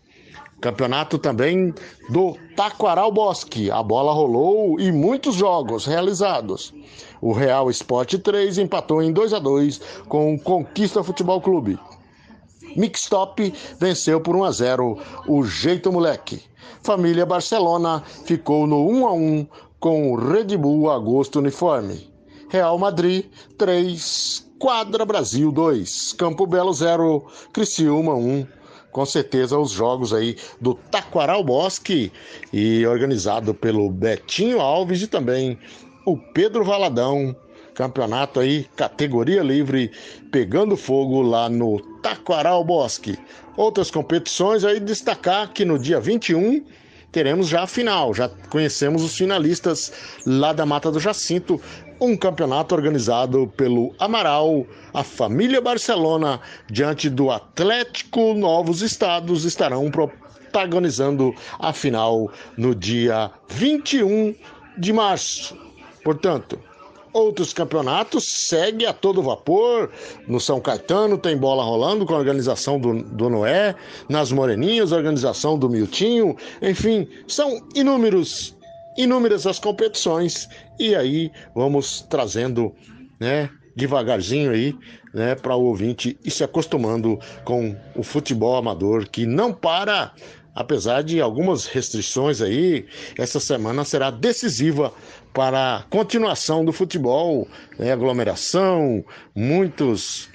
Campeonato também do Taquaral Bosque. A bola rolou e muitos jogos realizados. O Real Sport 3 empatou em 2 a 2 com o Conquista Futebol Clube. Mixtop venceu por 1 a 0 o Jeito Moleque. Família Barcelona ficou no 1 a 1 com o Red Bull Agosto Uniforme. Real Madrid 3, Quadra Brasil 2, Campo Belo 0, Criciúma 1 com certeza os jogos aí do Taquaral Bosque e organizado pelo Betinho Alves e também o Pedro Valadão. Campeonato aí, categoria livre, pegando fogo lá no Taquaral Bosque. Outras competições aí, destacar que no dia 21 teremos já a final. Já conhecemos os finalistas lá da Mata do Jacinto. Um campeonato organizado pelo Amaral, a família Barcelona, diante do Atlético Novos Estados, estarão protagonizando a final no dia 21 de março. Portanto, outros campeonatos segue a todo vapor. No São Caetano tem bola rolando com a organização do, do Noé, nas Moreninhas, organização do Miltinho, enfim, são inúmeros inúmeras as competições. E aí vamos trazendo, né, devagarzinho aí, né, para o ouvinte ir se acostumando com o futebol amador que não para, apesar de algumas restrições aí, essa semana será decisiva para a continuação do futebol, né, aglomeração, muitos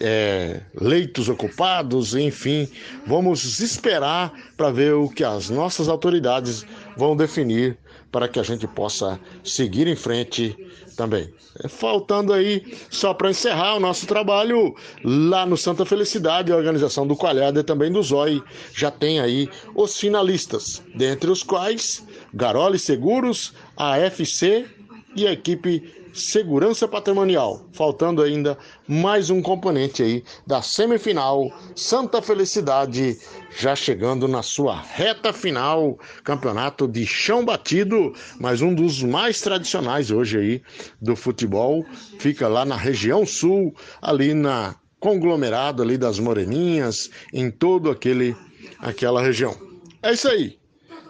é, leitos ocupados, enfim, vamos esperar para ver o que as nossas autoridades vão definir para que a gente possa seguir em frente também. Faltando aí, só para encerrar o nosso trabalho, lá no Santa Felicidade, a organização do Coalhada e também do Zói já tem aí os finalistas, dentre os quais Garoli Seguros, a FC e a equipe Segurança Patrimonial. Faltando ainda mais um componente aí da semifinal Santa Felicidade, já chegando na sua reta final, campeonato de chão batido, mas um dos mais tradicionais hoje aí do futebol, fica lá na região sul, ali na conglomerado ali das Moreninhas, em todo aquele aquela região. É isso aí.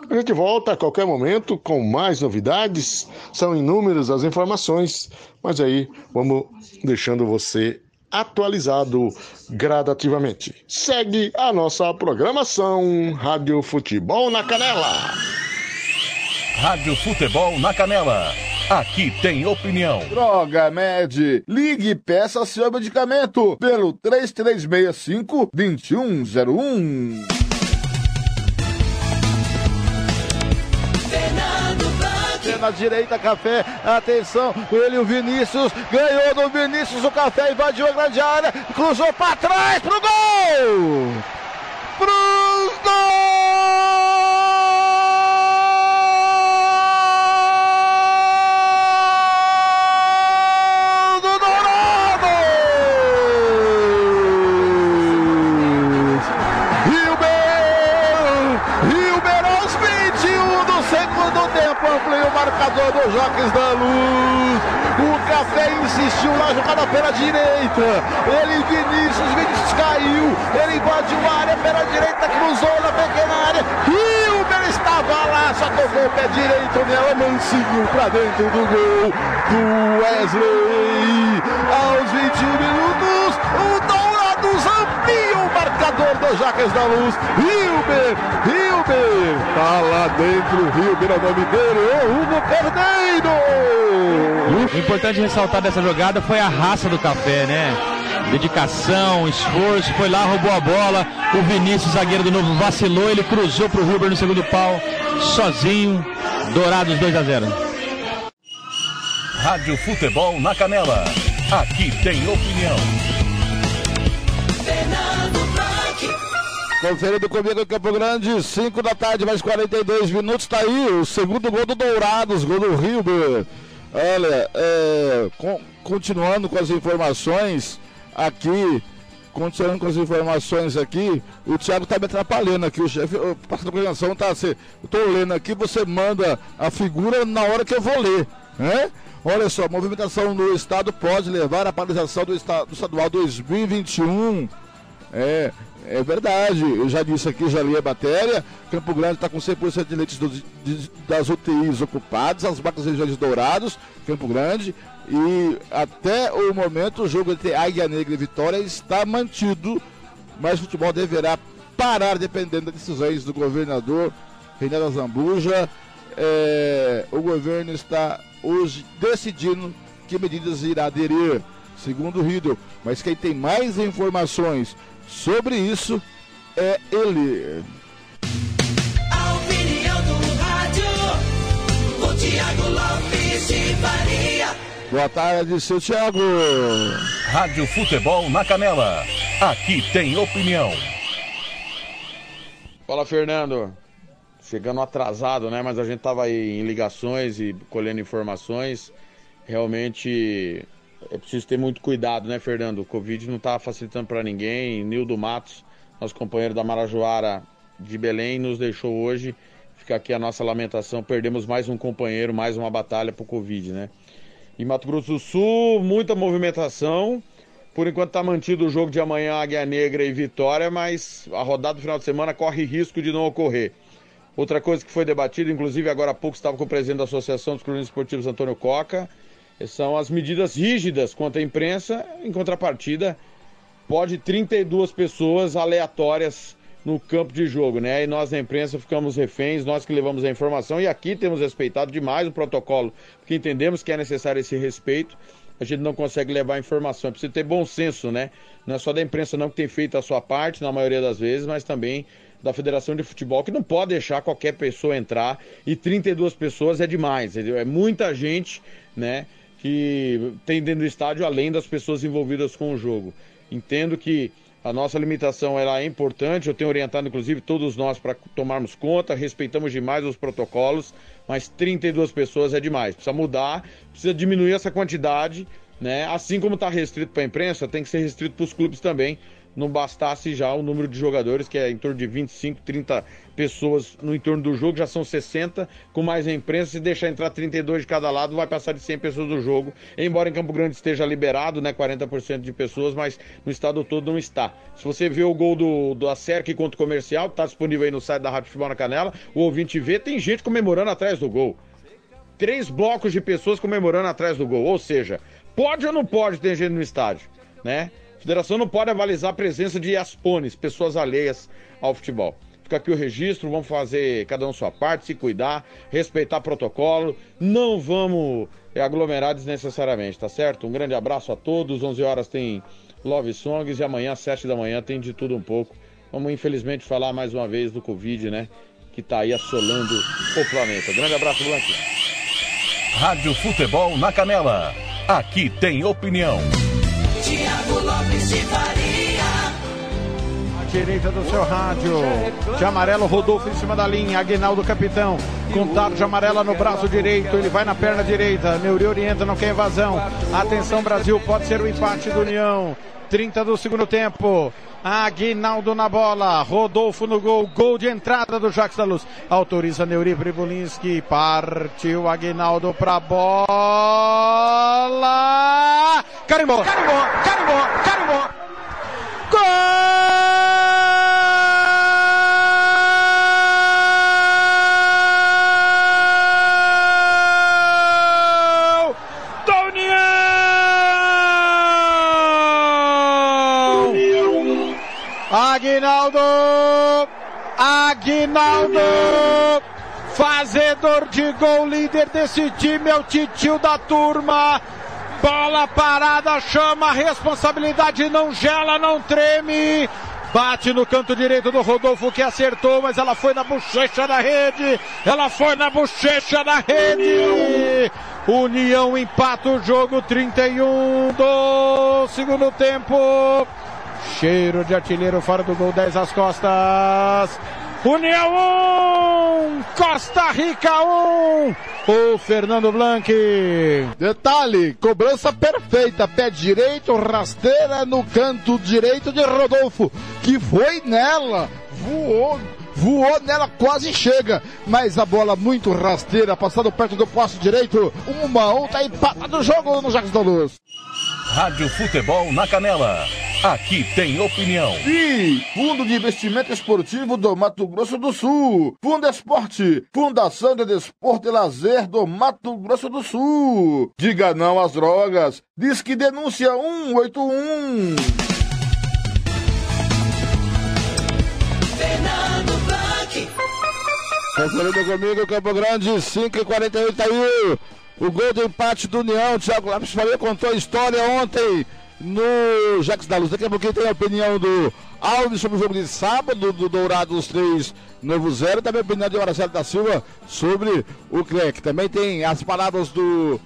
A gente volta a qualquer momento com mais novidades. São inúmeras as informações, mas aí vamos deixando você atualizado gradativamente. Segue a nossa programação Rádio Futebol na Canela. Rádio Futebol na Canela. Aqui tem opinião. Droga Med. Ligue e peça seu medicamento pelo 3365 2101. Na direita, café. Atenção, ele, o Vinícius. Ganhou do Vinícius o café, invadiu a grande área. Cruzou para trás pro gol! Pros gols tempo amplia o marcador do Joques da Luz. O Café insistiu na jogada pela direita. Ele, Vinícius, Vinícius caiu. Ele invadiu a área pela direita, cruzou na pequena área. Hilber estava lá, só tocou o pé direito nela, mansinho pra dentro do gol do Wesley. Aos 21 minutos, o o marcador do Jaques da Luz. Hilber, Hilber, tá lá dentro, Hilber é o nome dele, o Hugo Carneiro. O importante ressaltar dessa jogada foi a raça do café, né? Dedicação, esforço, foi lá, roubou a bola. O Vinícius, zagueiro do novo, vacilou, ele cruzou pro Huber no segundo pau, sozinho. Dourados 2 a 0 Rádio Futebol na Canela. Aqui tem opinião. Conferindo comigo em Campo Grande, 5 da tarde, mais 42 minutos, tá aí o segundo gol do Dourados, gol do Hilber. Olha, é, con- continuando com as informações aqui, continuando com as informações aqui, o Thiago tá me atrapalhando aqui, o chefe, o passando a coordenação tá assim, tô lendo aqui, você manda a figura na hora que eu vou ler, né? Olha só, movimentação no estado pode levar à paralisação do, esta- do estadual 2021. É, é verdade, eu já disse aqui, já li a matéria. Campo Grande está com 100% de leitos das UTIs ocupados, as vacas regiões dourados, Campo Grande. E até o momento o jogo entre Águia Negra e Vitória está mantido, mas o futebol deverá parar dependendo das decisões do governador Reinaldo Zambuja. É, o governo está hoje decidindo que medidas irá aderir, segundo o Riddle. Mas quem tem mais informações sobre isso é ele. A opinião do rádio, com Tiago Lopes de Faria. Boa tarde, seu Thiago. Rádio Futebol na Canela. Aqui tem opinião. Fala, Fernando. Chegando atrasado, né? Mas a gente tava aí em ligações e colhendo informações. Realmente é preciso ter muito cuidado, né, Fernando? O Covid não tá facilitando para ninguém. Nildo Matos, nosso companheiro da Marajoara de Belém, nos deixou hoje. Fica aqui a nossa lamentação. Perdemos mais um companheiro, mais uma batalha pro Covid, né? Em Mato Grosso do Sul, muita movimentação. Por enquanto está mantido o jogo de amanhã, Águia Negra e Vitória, mas a rodada do final de semana corre risco de não ocorrer. Outra coisa que foi debatida, inclusive agora há pouco estava com o presidente da Associação dos Clubes Esportivos, Antônio Coca, são as medidas rígidas contra a imprensa. Em contrapartida, pode 32 pessoas aleatórias no campo de jogo, né? E nós na imprensa ficamos reféns, nós que levamos a informação e aqui temos respeitado demais o protocolo, porque entendemos que é necessário esse respeito. A gente não consegue levar a informação, precisa ter bom senso, né? Não é só da imprensa não que tem feito a sua parte na maioria das vezes, mas também da Federação de Futebol, que não pode deixar qualquer pessoa entrar e 32 pessoas é demais, é muita gente, né, que tem dentro do estádio além das pessoas envolvidas com o jogo. Entendo que a nossa limitação ela é importante, eu tenho orientado inclusive todos nós para tomarmos conta, respeitamos demais os protocolos, mas 32 pessoas é demais. Precisa mudar, precisa diminuir essa quantidade, né? Assim como está restrito para a imprensa, tem que ser restrito para os clubes também. Não bastasse já o número de jogadores, que é em torno de 25, 30 pessoas no entorno do jogo, já são 60, com mais a imprensa, se deixar entrar 32 de cada lado, vai passar de 100 pessoas do jogo. Embora em Campo Grande esteja liberado, né, 40% de pessoas, mas no estado todo não está. Se você vê o gol do, do Acerque contra o Comercial, está disponível aí no site da Rádio Futebol na Canela, o ouvinte vê, tem gente comemorando atrás do gol. Três blocos de pessoas comemorando atrás do gol, ou seja, pode ou não pode ter gente no estádio, né? A federação não pode avalizar a presença de aspones, pessoas alheias ao futebol. Fica aqui o registro, vamos fazer cada um sua parte, se cuidar, respeitar protocolo, não vamos é, aglomerar desnecessariamente, tá certo? Um grande abraço a todos, 11 horas tem Love Songs e amanhã às 7 da manhã tem de tudo um pouco. Vamos infelizmente falar mais uma vez do Covid, né? Que tá aí assolando o planeta. Grande abraço, Blanquinho. Rádio Futebol na Canela. Aqui tem opinião. Tiago Lopes de Faria. À direita do seu rádio. De amarelo, Rodolfo em cima da linha. Aguinaldo capitão. Com tarde amarela no braço direito. Ele vai na perna direita. Neuri orienta, não quer evasão. Atenção, Brasil. Pode ser o empate do União. 30 do segundo tempo. Aguinaldo na bola. Rodolfo no gol. Gol de entrada do Jacques da Luz. Autoriza Neuri Pribulinski. Partiu Aguinaldo pra bola. Carimbou, carimbou, carimbou, carimbou. Gol Aguinaldo! Aguinaldo! Fazedor de gol, líder desse time, é o titio da turma. Bola parada, chama, a responsabilidade não gela, não treme. Bate no canto direito do Rodolfo que acertou, mas ela foi na bochecha da rede. Ela foi na bochecha da rede. União empata o jogo 31 do segundo tempo. Cheiro de artilheiro fora do gol, 10 às costas. União 1, Costa Rica 1. O Fernando Blanc. Detalhe, cobrança perfeita, pé direito, rasteira no canto direito de Rodolfo, que foi nela, voou, voou nela, quase chega, mas a bola muito rasteira, passando perto do poste direito, uma a um, tá empatado o jogo no Jacques da Luz. Rádio Futebol na Canela. Aqui tem opinião. E Fundo de Investimento Esportivo do Mato Grosso do Sul. Fundo Esporte. Fundação de Desporto e Lazer do Mato Grosso do Sul. Diga não às drogas. Diz que denúncia 181. Fernando Blanc. Conferindo comigo, Campo Grande, 5 e 48 aí. O gol do empate do União. Thiago Lopes Faria contou a história ontem no Jacques da Luz. Daqui a pouquinho tem a opinião do Alves sobre o jogo de sábado do Dourados 3, Novo Zero. Também a opinião de Marcelo da Silva sobre o CLEC. Também tem as palavras do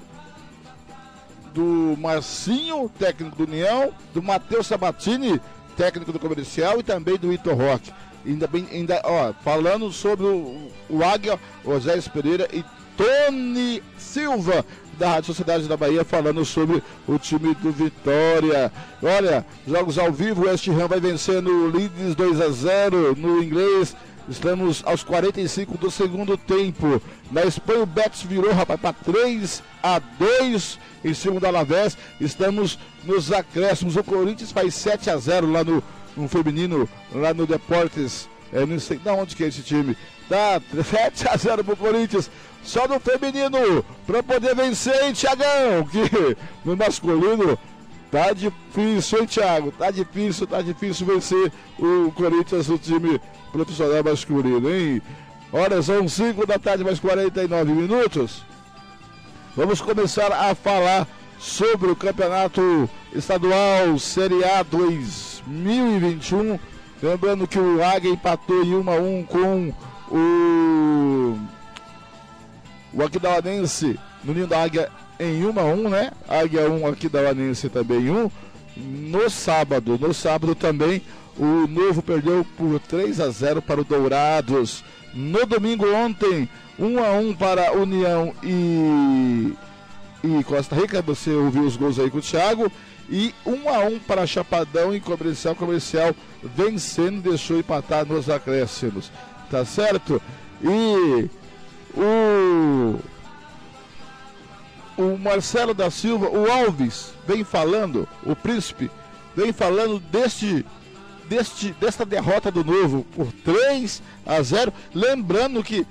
do Marcinho, técnico do União, do Matheus Sabatini, técnico do comercial, e também do Ito Roque. Ainda bem, ainda, ó, falando sobre o, o Águia, Osés Pereira e Tony Silva, da Rádio Sociedade da Bahia, falando sobre o time do Vitória. Olha, jogos ao vivo, o West Ham vai vencendo o Leeds 2 a 0 no inglês. Estamos aos 45 do segundo tempo. Na Espanha o Betis virou, rapaz, para 3 a 2 em cima do Alavés. Estamos nos acréscimos. O Corinthians faz 7 a 0 lá no, no feminino, lá no Deportes É, não sei de onde que é esse time. Tá 7 a 0 pro Corinthians. Só no feminino para poder vencer, hein, Tiagão? Que no masculino tá difícil, hein, Thiago? Tá difícil, tá difícil vencer o Corinthians, o time profissional masculino, hein? Olha, são 5 da tarde, mais 49 minutos. Vamos começar a falar sobre o campeonato estadual Série A 2021. Lembrando que o Águia empatou em 1 a 1 com o, o Aquidauanense no Ninho da Águia em 1 a 1 né? Águia 1, Aquidauanense também 1. No sábado, no sábado também, o Novo perdeu por 3 a 0 para o Dourados. No domingo ontem, 1 a 1 para União e, e Costa Rica. Você ouviu os gols aí com o Thiago. E 1 a 1 para Chapadão e Comercial. Comercial vencendo, deixou empatar nos acréscimos. Tá certo? E o o Marcelo da Silva, o Alves, vem falando, o príncipe, vem falando deste, deste, desta derrota do novo por 3 a 0. Lembrando que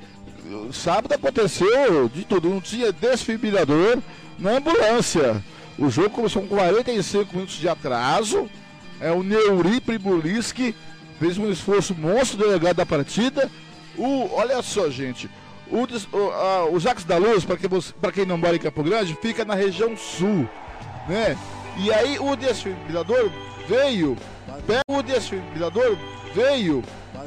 sábado aconteceu de tudo, não tinha desfibrilador na ambulância. O jogo começou com 45 minutos de atraso. É o Neuri Pribuliski fez um esforço monstro delegado da partida. O, olha só, gente, o, o, o Jacques da Luz, para quem, quem não mora em Campo Grande, fica na região sul, né? E aí o desfibrilador veio, o desfibrilador veio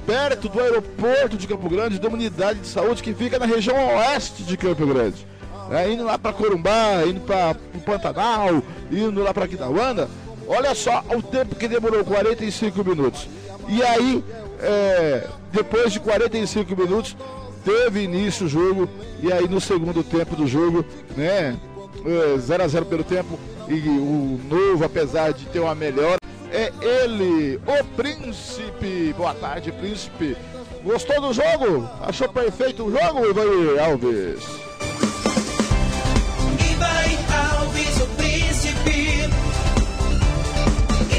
perto do aeroporto de Campo Grande, da unidade de saúde que fica na região oeste de Campo Grande. É, indo lá para Corumbá, indo para o Pantanal, indo lá para Quitauana. Olha só o tempo que demorou, 45 minutos. E aí, é, depois de 45 minutos, teve início o jogo. E aí no segundo tempo do jogo, né? 0 é, a 0 pelo tempo. E o novo, apesar de ter uma melhora, é ele, o Príncipe. Boa tarde, Príncipe. Gostou do jogo? Achou perfeito o jogo, Ivan Alves? Ivan Alves, o Príncipe.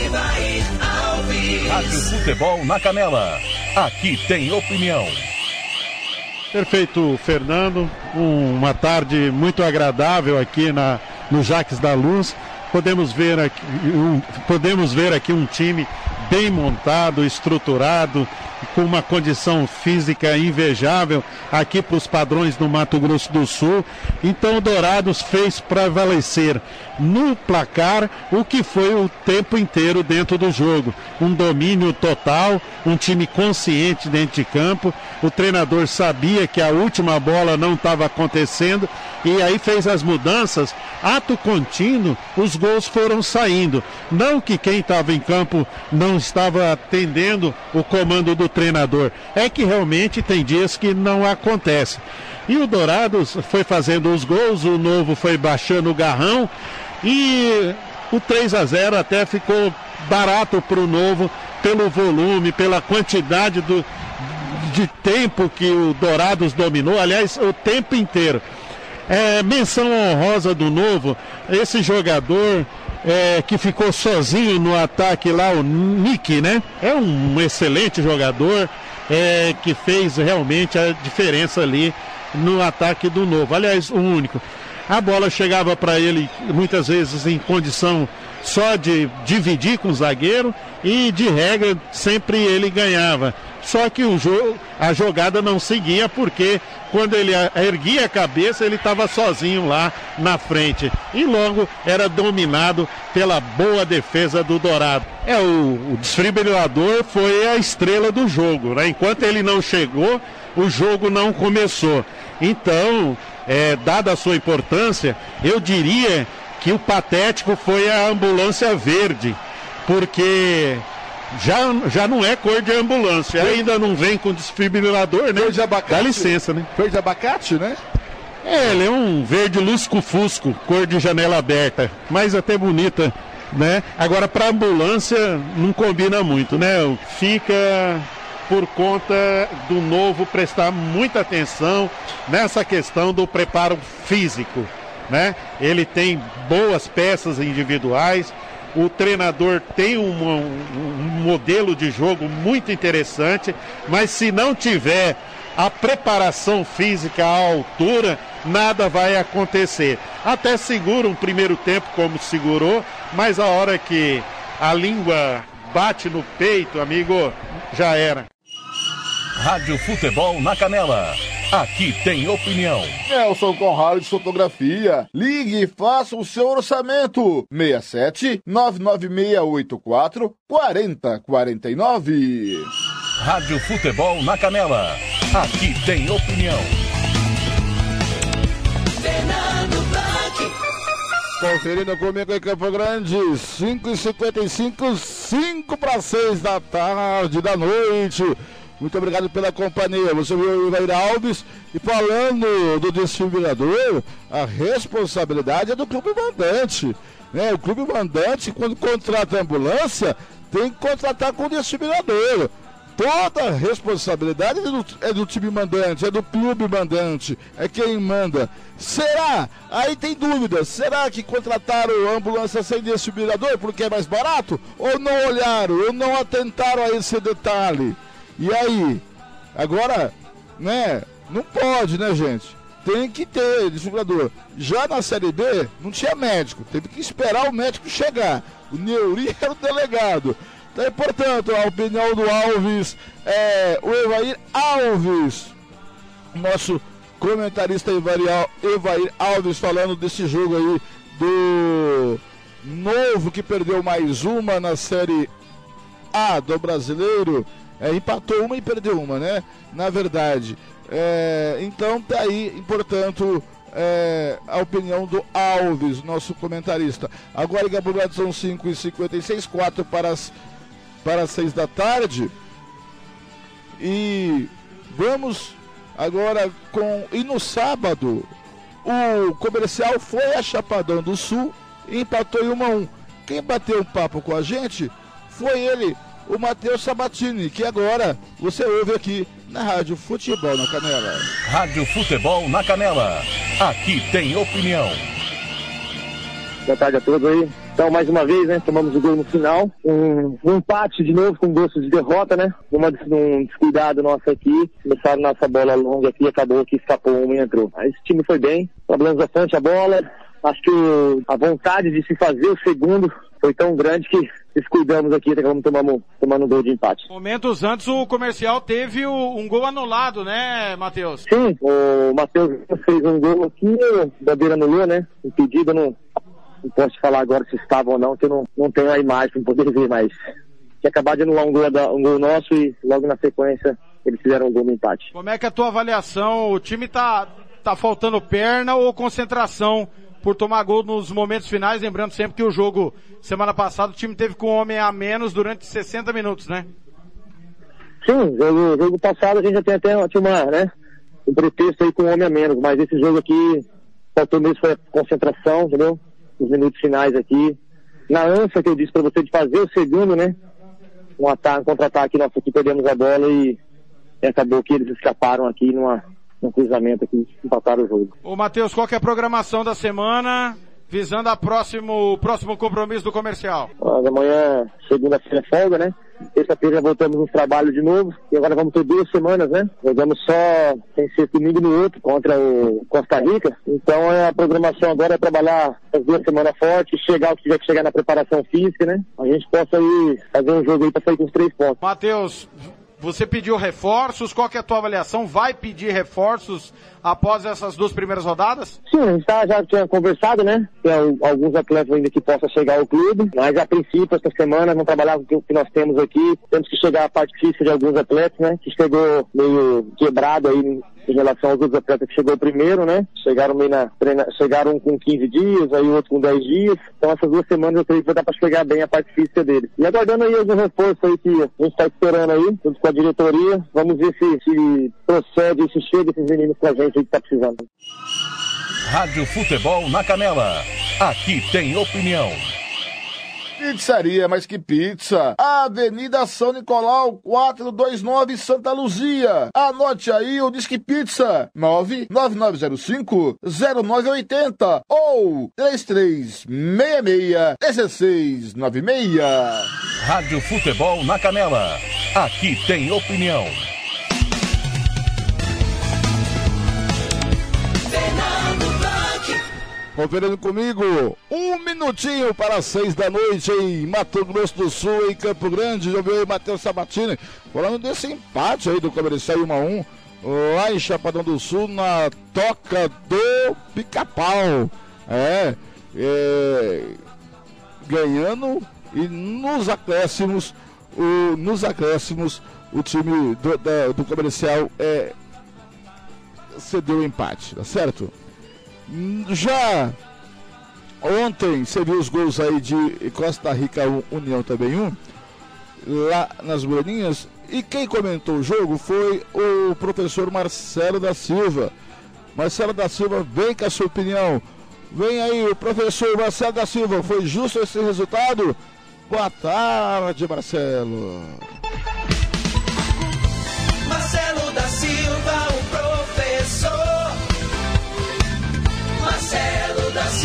Ivan Alves. Rádio Futebol na Canela. Aqui tem opinião. Perfeito, Fernando. Um, uma tarde muito agradável aqui na, no Jaques da Luz. Podemos ver aqui um, podemos ver aqui um time bem montado, estruturado, com uma condição física invejável aqui para os padrões do Mato Grosso do Sul. Então o Dourados fez prevalecer no placar o que foi o tempo inteiro dentro do jogo. Um domínio total, um time consciente dentro de campo. O treinador sabia que a última bola não estava acontecendo e aí fez as mudanças. Ato contínuo, os gols foram saindo. Não que quem estava em campo não estava atendendo o comando do treinador, é que realmente tem dias que não acontece. E o Dourados foi fazendo os gols, o Novo foi baixando o garrão e o 3 a 0 até ficou barato para o Novo pelo volume, pela quantidade do, de tempo que o Dourados dominou, aliás, o tempo inteiro. É, menção honrosa do Novo, esse jogador é, que ficou sozinho no ataque lá, o Nick, né? É um excelente jogador é, que fez realmente a diferença ali no ataque do Novo. Aliás, o único. A bola chegava para ele muitas vezes em condição só de dividir com o zagueiro e de regra sempre ele ganhava. Só que o jogo, a jogada não seguia porque quando ele erguia a cabeça ele estava sozinho lá na frente e logo era dominado pela boa defesa do Dourado. É o, o desfibrilador foi a estrela do jogo, né? Enquanto ele não chegou, o jogo não começou. Então, é, dada a sua importância, eu diria que o patético foi a ambulância verde, porque já, já não é cor de ambulância, ainda não vem com desfibrilador, né? Cor de abacate. Dá licença, né? Cor de abacate, né? É, ele é um verde lusco-fusco, cor de janela aberta, mas até bonita, né? Agora, para ambulância, não combina muito, né? Fica por conta do novo prestar muita atenção nessa questão do preparo físico, né? Ele tem boas peças individuais, O treinador tem um, um, um modelo de jogo muito interessante, mas se não tiver a preparação física à altura, nada vai acontecer. Até segura um primeiro tempo como segurou, mas a hora que a língua bate no peito, amigo, já era. Rádio Futebol na Canela. Aqui tem opinião. Nelson Conrado de Fotografia. Ligue e faça o seu orçamento. 67 99684 4049. Rádio Futebol na Canela. Aqui tem opinião. Fernando Blanc. Conferindo comigo em Campo Grande, 5h55, 5 para 6 da tarde, da noite. Muito obrigado pela companhia. Você viu o Ivair Alves e falando do desfibrilador, a responsabilidade é do clube mandante. Né? O clube mandante, quando contrata a ambulância, tem que contratar com o desfibrilador. Toda a responsabilidade é do, é do time mandante, é do clube mandante, é quem manda. Será? Aí tem dúvida. Será que contrataram ambulância sem desfibrilador porque é mais barato? Ou não olharam, ou não atentaram a esse detalhe? E aí? Agora, né? Não pode, né, gente? Tem que ter desfibrilador. Já na Série B, não tinha médico. Teve que esperar o médico chegar. O Neuri era o delegado. Então, portanto, a opinião do Alves é o Evair Alves, nosso comentarista Evair, Alves, falando desse jogo aí do Novo que perdeu mais uma na Série A do Brasileiro. É, empatou uma e perdeu uma, né? Na verdade. É, então tá aí, portanto, é, a opinião do Alves, nosso comentarista. Agora em Gabriel são 5 e 56 4 para as para as 6 da tarde. E vamos agora com. E no sábado, o comercial foi a Chapadão do Sul e empatou em 1 a 1. Quem bateu um papo com a gente foi ele, o Matheus Sabatini, que agora você ouve aqui na Rádio Futebol na Canela. Rádio Futebol na Canela. Aqui tem opinião. Boa tarde a todos aí. Então, mais uma vez, né, tomamos o gol no final. Um, um empate de novo com gosto de derrota, né? Uma, um descuidado nosso aqui. Começaram nossa bola longa aqui, acabou que escapou uma e entrou. Mas esse time foi bem, trabalhamos bastante a bola. Acho que a vontade de se fazer o segundo foi tão grande que descuidamos aqui, acabamos tomando, tomando um gol de empate. Momentos antes o comercial teve um gol anulado, né, Matheus? Sim, o Matheus fez um gol aqui, o Bandeira anulou, né? Impedido, não, não posso falar agora se estava ou não, que eu não, não tenho a imagem para poder ver, mas tinha acabado de anular um gol, um gol nosso e logo na sequência eles fizeram um gol no empate. Como é que é a tua avaliação? O time tá, tá faltando perna ou concentração por tomar gol nos momentos finais? Lembrando sempre que o jogo, semana passada, o time teve com um homem a menos durante 60 minutos, né? Sim, jogo, jogo passado a gente já tem até uma, né, um pretexto aí com um homem a menos, mas esse jogo aqui faltou mesmo foi a concentração, entendeu? Os minutos finais aqui. Na ânsia que eu disse pra você de fazer o segundo, né? Um ataque, um contra-ataque, nós aqui perdemos a bola e acabou que eles escaparam aqui numa, num cruzamento aqui, empataram o jogo. Ô Matheus, qual que é a programação da semana visando a próximo, o próximo compromisso do comercial? Amanhã, segunda-feira, é folga, né? Terça-feira já voltamos nos trabalhos de novo. E agora vamos ter duas semanas, né? Jogamos só sem ser domingo no outro contra o Costa Rica. Então é, a programação agora é trabalhar as duas semanas fortes, chegar o que tiver que chegar na preparação física, né? A gente possa aí fazer um jogo aí pra sair com os três pontos. Matheus, você pediu reforços, qual é a tua avaliação? Vai pedir reforços após essas duas primeiras rodadas? Sim, a gente tá, já tinha conversado, né? Tem al- alguns atletas ainda que possam chegar ao clube, mas a princípio, essa semana, vamos trabalhar com o que nós temos aqui. Temos que chegar à parte física de alguns atletas, né? Que chegou meio quebrado aí em relação aos outros atletas que chegou primeiro, né? Chegaram meio na, treina, chegaram com 15 dias, aí outro com 10 dias. Então essas duas semanas eu creio que vai dar pra chegar bem a parte física deles. E aguardando aí algum reforço aí que a gente tá esperando aí, junto com a diretoria. Vamos ver se, se procede, se chega esses meninos pra gente aí que tá precisando. Rádio Futebol na Canela. Aqui tem opinião. Pizzaria Mais Que Pizza, Avenida São Nicolau, 429 Santa Luzia. Anote aí o Disque Pizza, 99905-0980 ou 3366-1696. Rádio Futebol na Canela. Aqui tem opinião. Conferindo comigo, um minutinho para seis da noite em Mato Grosso do Sul, em Campo Grande. Já aí Matheus Sabatini falando desse empate aí do comercial 1 a 1 lá em Chapadão do Sul, na toca do Pica-Pau. É, é, ganhando e nos acréscimos, o, nos acréscimos, o time do, do comercial é, cedeu o empate, tá certo? Já ontem você viu os gols aí de Costa Rica 1, União também 1, lá nas Moreninhas. E quem comentou o jogo foi o professor Marcelo da Silva. Marcelo da Silva, vem com a sua opinião. Vem aí o professor Marcelo da Silva, foi justo esse resultado? Boa tarde. Marcelo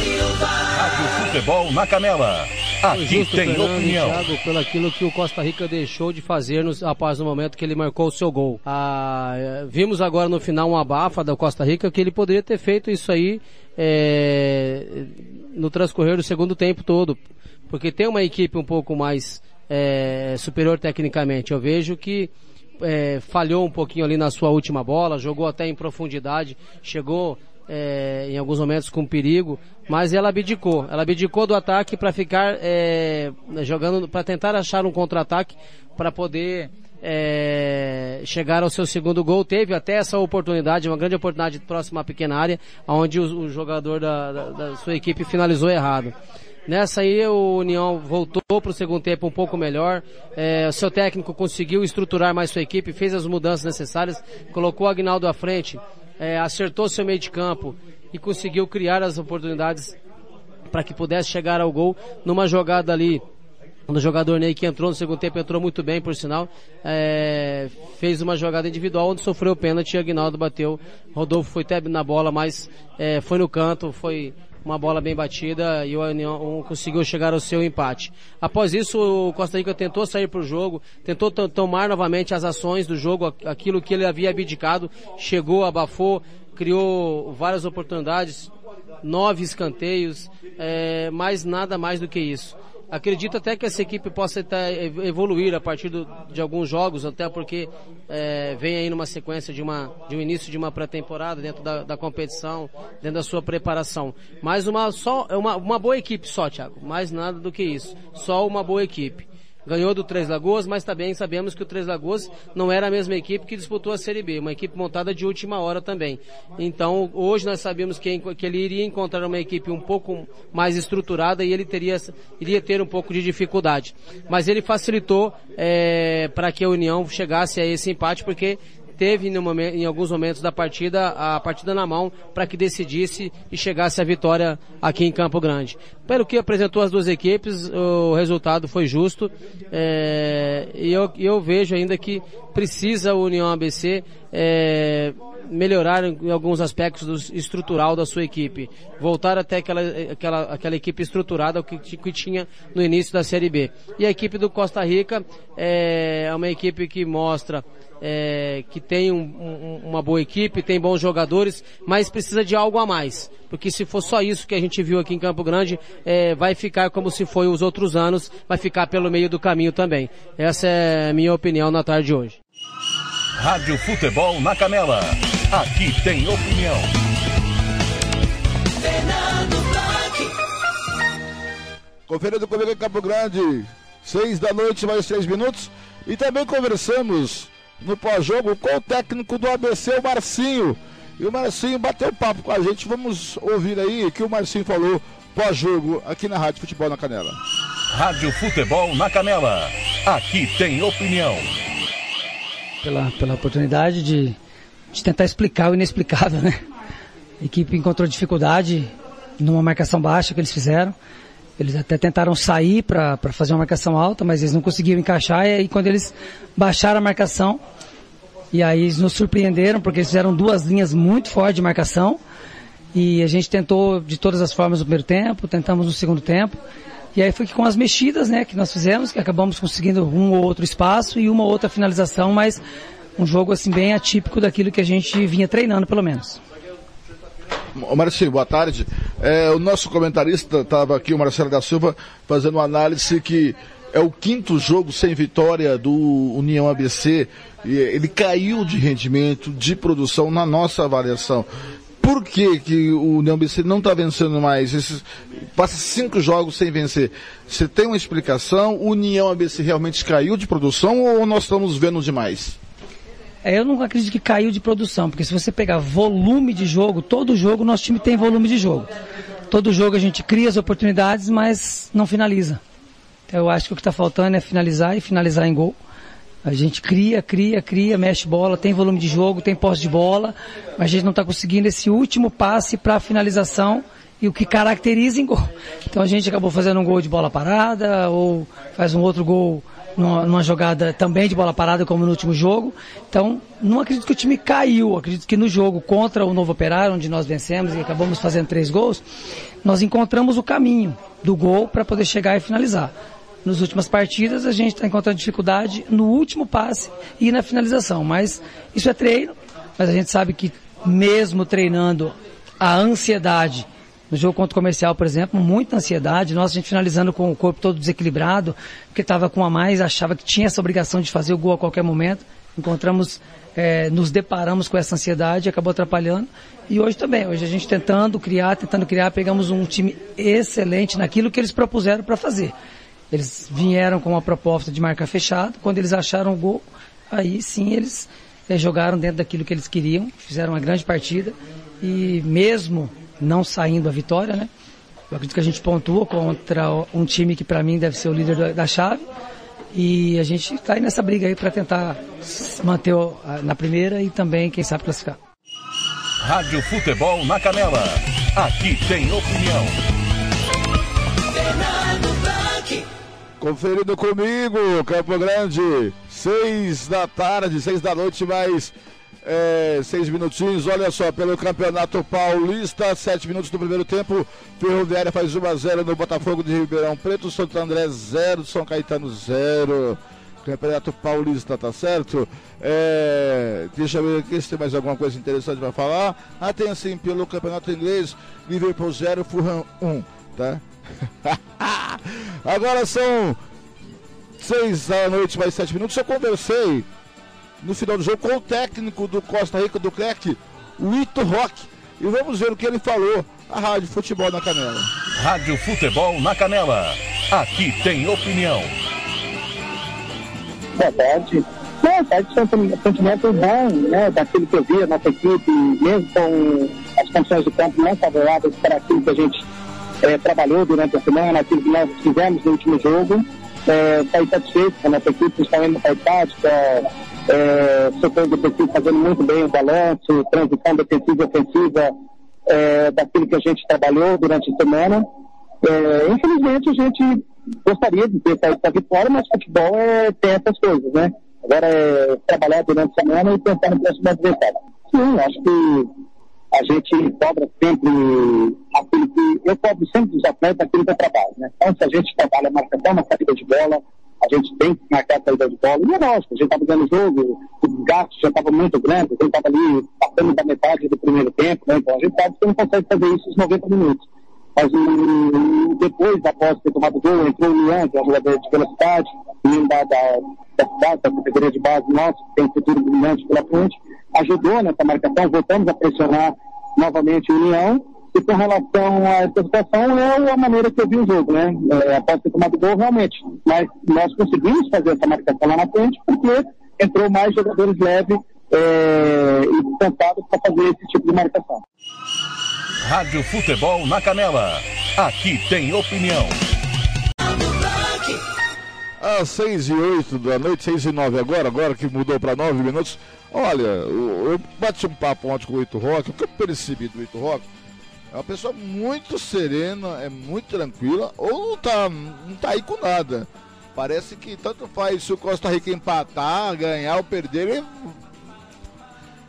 Silva. Rádio Futebol na Canela. Aqui justo, tem Fernando opinião. Thiago, pelo aquilo que o Costa Rica deixou de fazer nos- após o momento que ele marcou o seu gol. Ah, eh, vimos agora no final uma abafa da Costa Rica que ele poderia ter feito isso aí eh, no transcorrer do segundo tempo todo, porque tem uma equipe um pouco mais eh, superior tecnicamente. Eu vejo que eh, falhou um pouquinho ali na sua última bola, jogou até em profundidade, chegou é, em alguns momentos com perigo, mas ela abdicou. Ela abdicou do ataque para ficar é, jogando, para tentar achar um contra-ataque para poder é, chegar ao seu segundo gol. Teve até essa oportunidade, uma grande oportunidade próxima à pequena área, onde o, o jogador da, da- da sua equipe finalizou errado. Nessa aí o União voltou para o segundo tempo um pouco melhor. É, seu técnico conseguiu estruturar mais sua equipe, fez as mudanças necessárias, colocou o Agnaldo à frente, é, acertou seu meio de campo e conseguiu criar as oportunidades para que pudesse chegar ao gol numa jogada ali. O jogador Ney que entrou no segundo tempo entrou muito bem, por sinal, é, fez uma jogada individual onde sofreu o pênalti Agnaldo bateu. Rodolfo foi até na bola, mas é, foi no canto, foi uma bola bem batida e o União conseguiu chegar ao seu empate. Após isso, o Costa Rica tentou sair para o jogo, tentou to- tomar novamente as ações do jogo, aqu- aquilo que ele havia abdicado, chegou, abafou, criou várias oportunidades, nove escanteios, é, mas nada mais do que isso. Acredito até que essa equipe possa até ev- evoluir a partir do- de alguns jogos, até porque é, vem aí numa sequência de, uma, de um início de uma pré-temporada dentro da, da competição, dentro da sua preparação. Mas uma, só, é uma, uma boa equipe só, Thiago. Mais nada do que isso. Só uma boa equipe ganhou do Três Lagoas, mas também sabemos que o Três Lagoas não era a mesma equipe que disputou a Série B, uma equipe montada de última hora também. Então, hoje nós sabíamos que, que ele iria encontrar uma equipe um pouco mais estruturada e ele teria, iria ter um pouco de dificuldade. Mas ele facilitou é, para que a União chegasse a esse empate, porque teve no momen- em alguns momentos da partida a partida na mão para que decidisse e chegasse à vitória aqui em Campo Grande. Pelo que apresentou as duas equipes, o resultado foi justo é, e eu, eu vejo ainda que precisa o União ABC é, melhorar em alguns aspectos do estrutural da sua equipe, voltar até aquela, aquela, aquela equipe estruturada que, que tinha no início da Série B. E a equipe do Costa Rica é uma equipe que mostra é, que tem um- um- uma boa equipe, tem bons jogadores, mas precisa de algo a mais. Porque se for só isso que a gente viu aqui em Campo Grande, é, vai ficar como se foi os outros anos, vai ficar pelo meio do caminho também. Essa é a minha opinião na tarde de hoje. Rádio Futebol na Canela. Aqui tem opinião. Conferindo comigo em Campo Grande, seis da noite, mais três minutos. E também conversamos no pós-jogo com o técnico do ABC, o Marcinho. E o Marcinho bateu papo com a gente. Vamos ouvir aí o que o Marcinho falou pós-jogo aqui na Rádio Futebol na Canela. Rádio Futebol na Canela. Aqui tem opinião. pela, pela oportunidade de, de tentar explicar o inexplicável, né? A equipe encontrou dificuldade numa marcação baixa que eles fizeram. Eles até tentaram sair para fazer uma marcação alta, mas eles não conseguiram encaixar. E aí, quando eles baixaram a marcação, e aí eles nos surpreenderam, porque eles fizeram duas linhas muito fortes de marcação. E a gente tentou de todas as formas no primeiro tempo, tentamos no segundo tempo. E aí foi que com as mexidas, né, que nós fizemos, que acabamos conseguindo um ou outro espaço e uma ou outra finalização, mas um jogo assim bem atípico daquilo que a gente vinha treinando, pelo menos. Marcinho, boa tarde. É, o nosso comentarista estava aqui, o Marcelo da Silva, fazendo uma análise que é o quinto jogo sem vitória do União ABC. Ele caiu de rendimento, de produção na nossa avaliação. Por que, que o União ABC não está vencendo mais? Esses, passa cinco jogos sem vencer. Você tem uma explicação? O União ABC realmente caiu de produção ou nós estamos vendo demais? É, eu não acredito que caiu de produção, porque se você pegar volume de jogo, todo jogo nosso time tem volume de jogo. Todo jogo a gente cria as oportunidades, mas não finaliza. Então eu acho que o que está faltando é finalizar e finalizar em gol. A gente cria, cria, cria, mexe bola, tem volume de jogo, tem posse de bola, mas a gente não está conseguindo esse último passe para a finalização e o que caracteriza em gol. Então a gente acabou fazendo um gol de bola parada ou faz um outro gol numa, numa, jogada também de bola parada, como no último jogo. Então, não acredito que o time caiu. Acredito que no jogo contra o Novo Operário, onde nós vencemos e acabamos fazendo três gols, nós encontramos o caminho do gol para poder chegar e finalizar. Nas últimas partidas, a gente está encontrando dificuldade no último passe e na finalização. Mas isso é treino, mas a gente sabe que mesmo treinando a ansiedade no jogo contra o comercial, por exemplo, muita ansiedade. Nós, a gente finalizando com o corpo todo desequilibrado, porque estava com a mais, achava que tinha essa obrigação de fazer o gol a qualquer momento. Encontramos, é, nos deparamos com essa ansiedade, acabou atrapalhando. E hoje também, hoje a gente tentando criar, tentando criar, pegamos um time excelente naquilo que eles propuseram para fazer. Eles vieram com uma proposta de marca fechada, quando eles acharam o gol, aí sim eles é, jogaram dentro daquilo que eles queriam, fizeram uma grande partida e mesmo não saindo a vitória, né? Eu acredito que a gente pontua contra um time que para mim deve ser o líder da chave. E a gente está aí nessa briga aí para tentar manter na primeira e também, quem sabe, classificar. Rádio Futebol na Canela. Aqui tem opinião. Conferindo comigo, Campo Grande, seis da tarde, seis da noite, mais é, seis minutinhos. Olha só, pelo Campeonato Paulista, sete minutos do primeiro tempo. Ferroviária faz 1 a 0 no Botafogo de Ribeirão Preto. Santo André 0, São Caetano 0. Campeonato Paulista, tá certo? É, deixa eu ver aqui se tem mais alguma coisa interessante para falar. Ah, tem assim, pelo Campeonato Inglês, Liverpool 0, Fulham 1, tá? Agora são seis da noite, mais sete minutos. Eu conversei no final do jogo com o técnico do Costa Rica, do CLEC, o Ito Rock. E vamos ver o que ele falou. A Rádio Futebol na Canela. Rádio Futebol na Canela. Aqui tem opinião. Boa tarde. Boa tarde, um sentimento bom, né, daquilo que eu vi, a nossa equipe, mesmo com as condições de campo não favoráveis para aquilo que a gente é, trabalhou durante a semana, aquilo que nós fizemos no último jogo. É, sair satisfeito com a nossa equipe, principalmente parte tática, é, setor defensivo fazendo muito bem o balanço, transição defensiva e ofensiva é, daquilo que a gente trabalhou durante a semana. É, infelizmente, a gente gostaria de ter saído da vitória, mas futebol é, tem essas coisas, né? Agora é trabalhar durante a semana e pensar no próximo adversário. Sim, acho que a gente cobra sempre aquilo que. Eu cobro sempre dos atletas aquilo que eu trabalho, né? Então, se a gente trabalha marcação, uma saída de bola, a gente tem que marcar a saída de bola. E é lógico, a gente estava ganhando jogo, o desgaste já estava muito grande, a gente estava ali passando da metade do primeiro tempo, né? Então a gente sabe que não consegue fazer isso nos 90 minutos. Mas um, depois, após ter tomado gol, entrou o Leão, que é um jogador de velocidade, menino da, da, da cidade, da categoria de base nossa, que tem um futuro brilhante pela frente, ajudou nessa marcação, voltamos a pressionar novamente o União, e com relação à interpretação, é a maneira que eu vi o jogo, né? É, após ter tomado gol, realmente. Mas nós conseguimos fazer essa marcação lá na frente, porque entrou mais jogadores leves é, e descansados para fazer esse tipo de marcação. Rádio Futebol na Canela. Aqui tem opinião. Às 6 e 8 da noite, 6 e 9 agora, agora que mudou para 9 minutos. Olha, eu, eu bati um papo ontem com o Ito Rock, o que eu percebi do Ito Rock É uma pessoa muito serena, é muito tranquila, ou não tá, não tá aí com nada. Parece que tanto faz se o Costa Rica empatar, ganhar ou perder. Ele...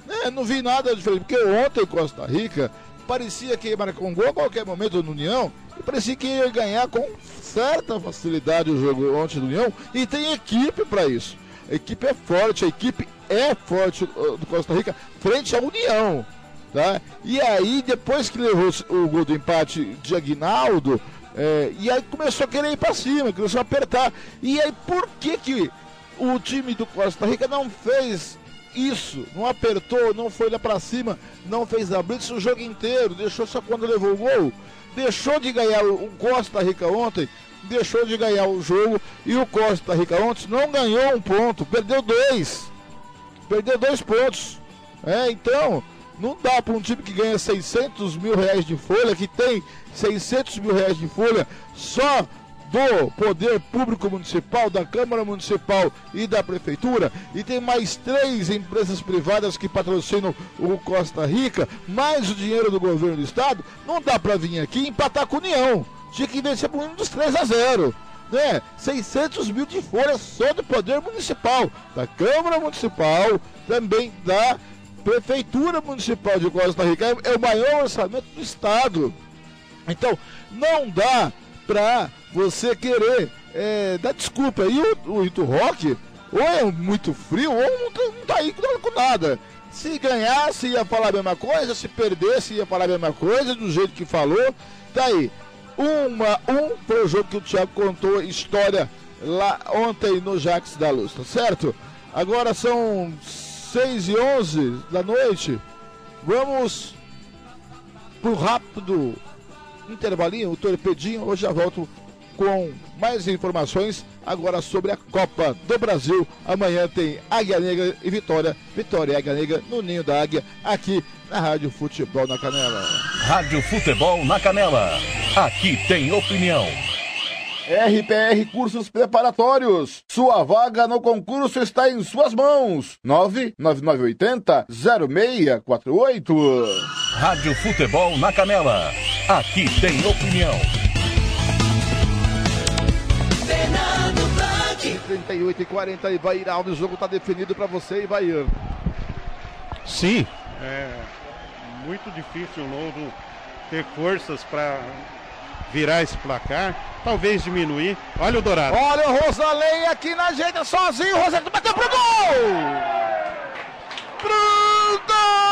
É, não vi nada diferente, porque ontem Costa Rica parecia que ia marcar um gol a qualquer momento no União e parecia que ia ganhar com certa facilidade o jogo ontem do União e tem equipe para isso. A equipe é forte, a equipe é forte uh, do Costa Rica frente à União. Tá? E aí, depois que levou o gol do empate de Aguinaldo, é, e aí começou a querer ir para cima, começou a apertar. E aí, por que, que o time do Costa Rica não fez isso? Não apertou, não foi lá para cima, não fez a blitz o jogo inteiro, deixou só quando levou o gol. Deixou de ganhar o Costa Rica ontem, deixou de ganhar o jogo e o Costa Rica ontem não ganhou um ponto, perdeu dois. Perdeu dois pontos. É, então, não dá para um time que ganha 600 mil reais de folha, que tem 600 mil reais de folha, só do Poder Público Municipal, da Câmara Municipal e da Prefeitura, e tem mais três empresas privadas que patrocinam o Costa Rica, mais o dinheiro do governo do estado, não dá para vir aqui empatar com a União. Tinha que vencer por um dos 3 a 0 né? 600 mil de folha só do Poder Municipal, da Câmara Municipal, também da Prefeitura Municipal de Costa Rica. É o maior orçamento do Estado. Então, não dá para você querer é, dar desculpa. E o, o Ito Rock, ou é muito frio, ou não tá, não tá aí com nada. Se ganhasse, ia falar a mesma coisa. Se perdesse, ia falar a mesma coisa, do jeito que falou. Tá aí. Uma, um foi o jogo que o Thiago contou história lá ontem no Jax da Luz, tá certo? Agora são 6 e 11 da noite. Vamos pro rápido intervalinho, o torpedinho. Hoje já volto com mais informações agora sobre a Copa do Brasil. Amanhã tem Águia Negra e Vitória. Vitória e Águia Negra no Ninho da Águia, aqui na Rádio Futebol na Canela. Rádio Futebol na Canela. Aqui tem opinião. RPR Cursos Preparatórios. Sua vaga no concurso está em suas mãos. 99980 0648. Rádio Futebol na Canela. Aqui tem opinião. Fernando Blanc. 38 e 40 e vai ir O jogo está definido para você e vai ir. Sim, é muito difícil o Novo ter forças para virar esse placar, talvez diminuir. Olha o Dourado. Olha o Rosalém aqui na jeita sozinho, o Rosalém bateu pro gol! Pro gol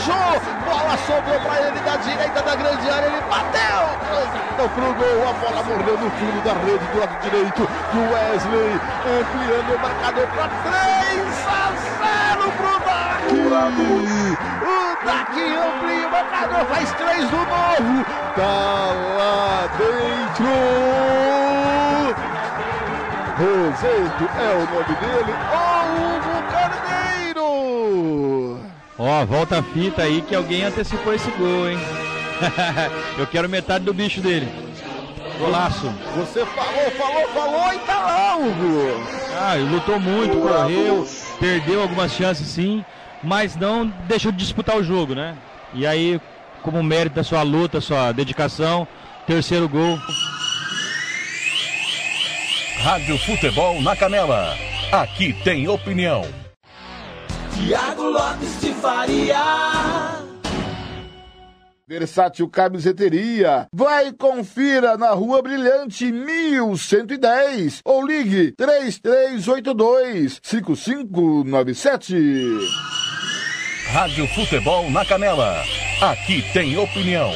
forjou, bola sobrou pra ele da direita da grande área, ele bateu, não pro gol, a bola mordeu no fundo da rede do lado direito do Wesley, ampliando o marcador pra 3 a 0 pro Daqui, o Daqui amplia o marcador, faz 3 do novo, tá lá dentro, Rosendo é o nome dele, Ó, volta a fita aí que alguém antecipou esse gol, hein? Eu quero metade do bicho dele. Golaço. Você falou, falou, falou e tá lá, Hugo. Ah, ele lutou muito, correu, perdeu algumas chances sim, mas não deixou de disputar o jogo, né? E aí, como mérito da sua luta, sua dedicação, terceiro gol. Rádio Futebol na Canela. Aqui tem opinião. Tiago Lopes de Faria. Versátil Camiseteria. Vai e confira na Rua Brilhante 1110 ou ligue 3382 5597. Rádio Futebol na Canela. Aqui tem opinião.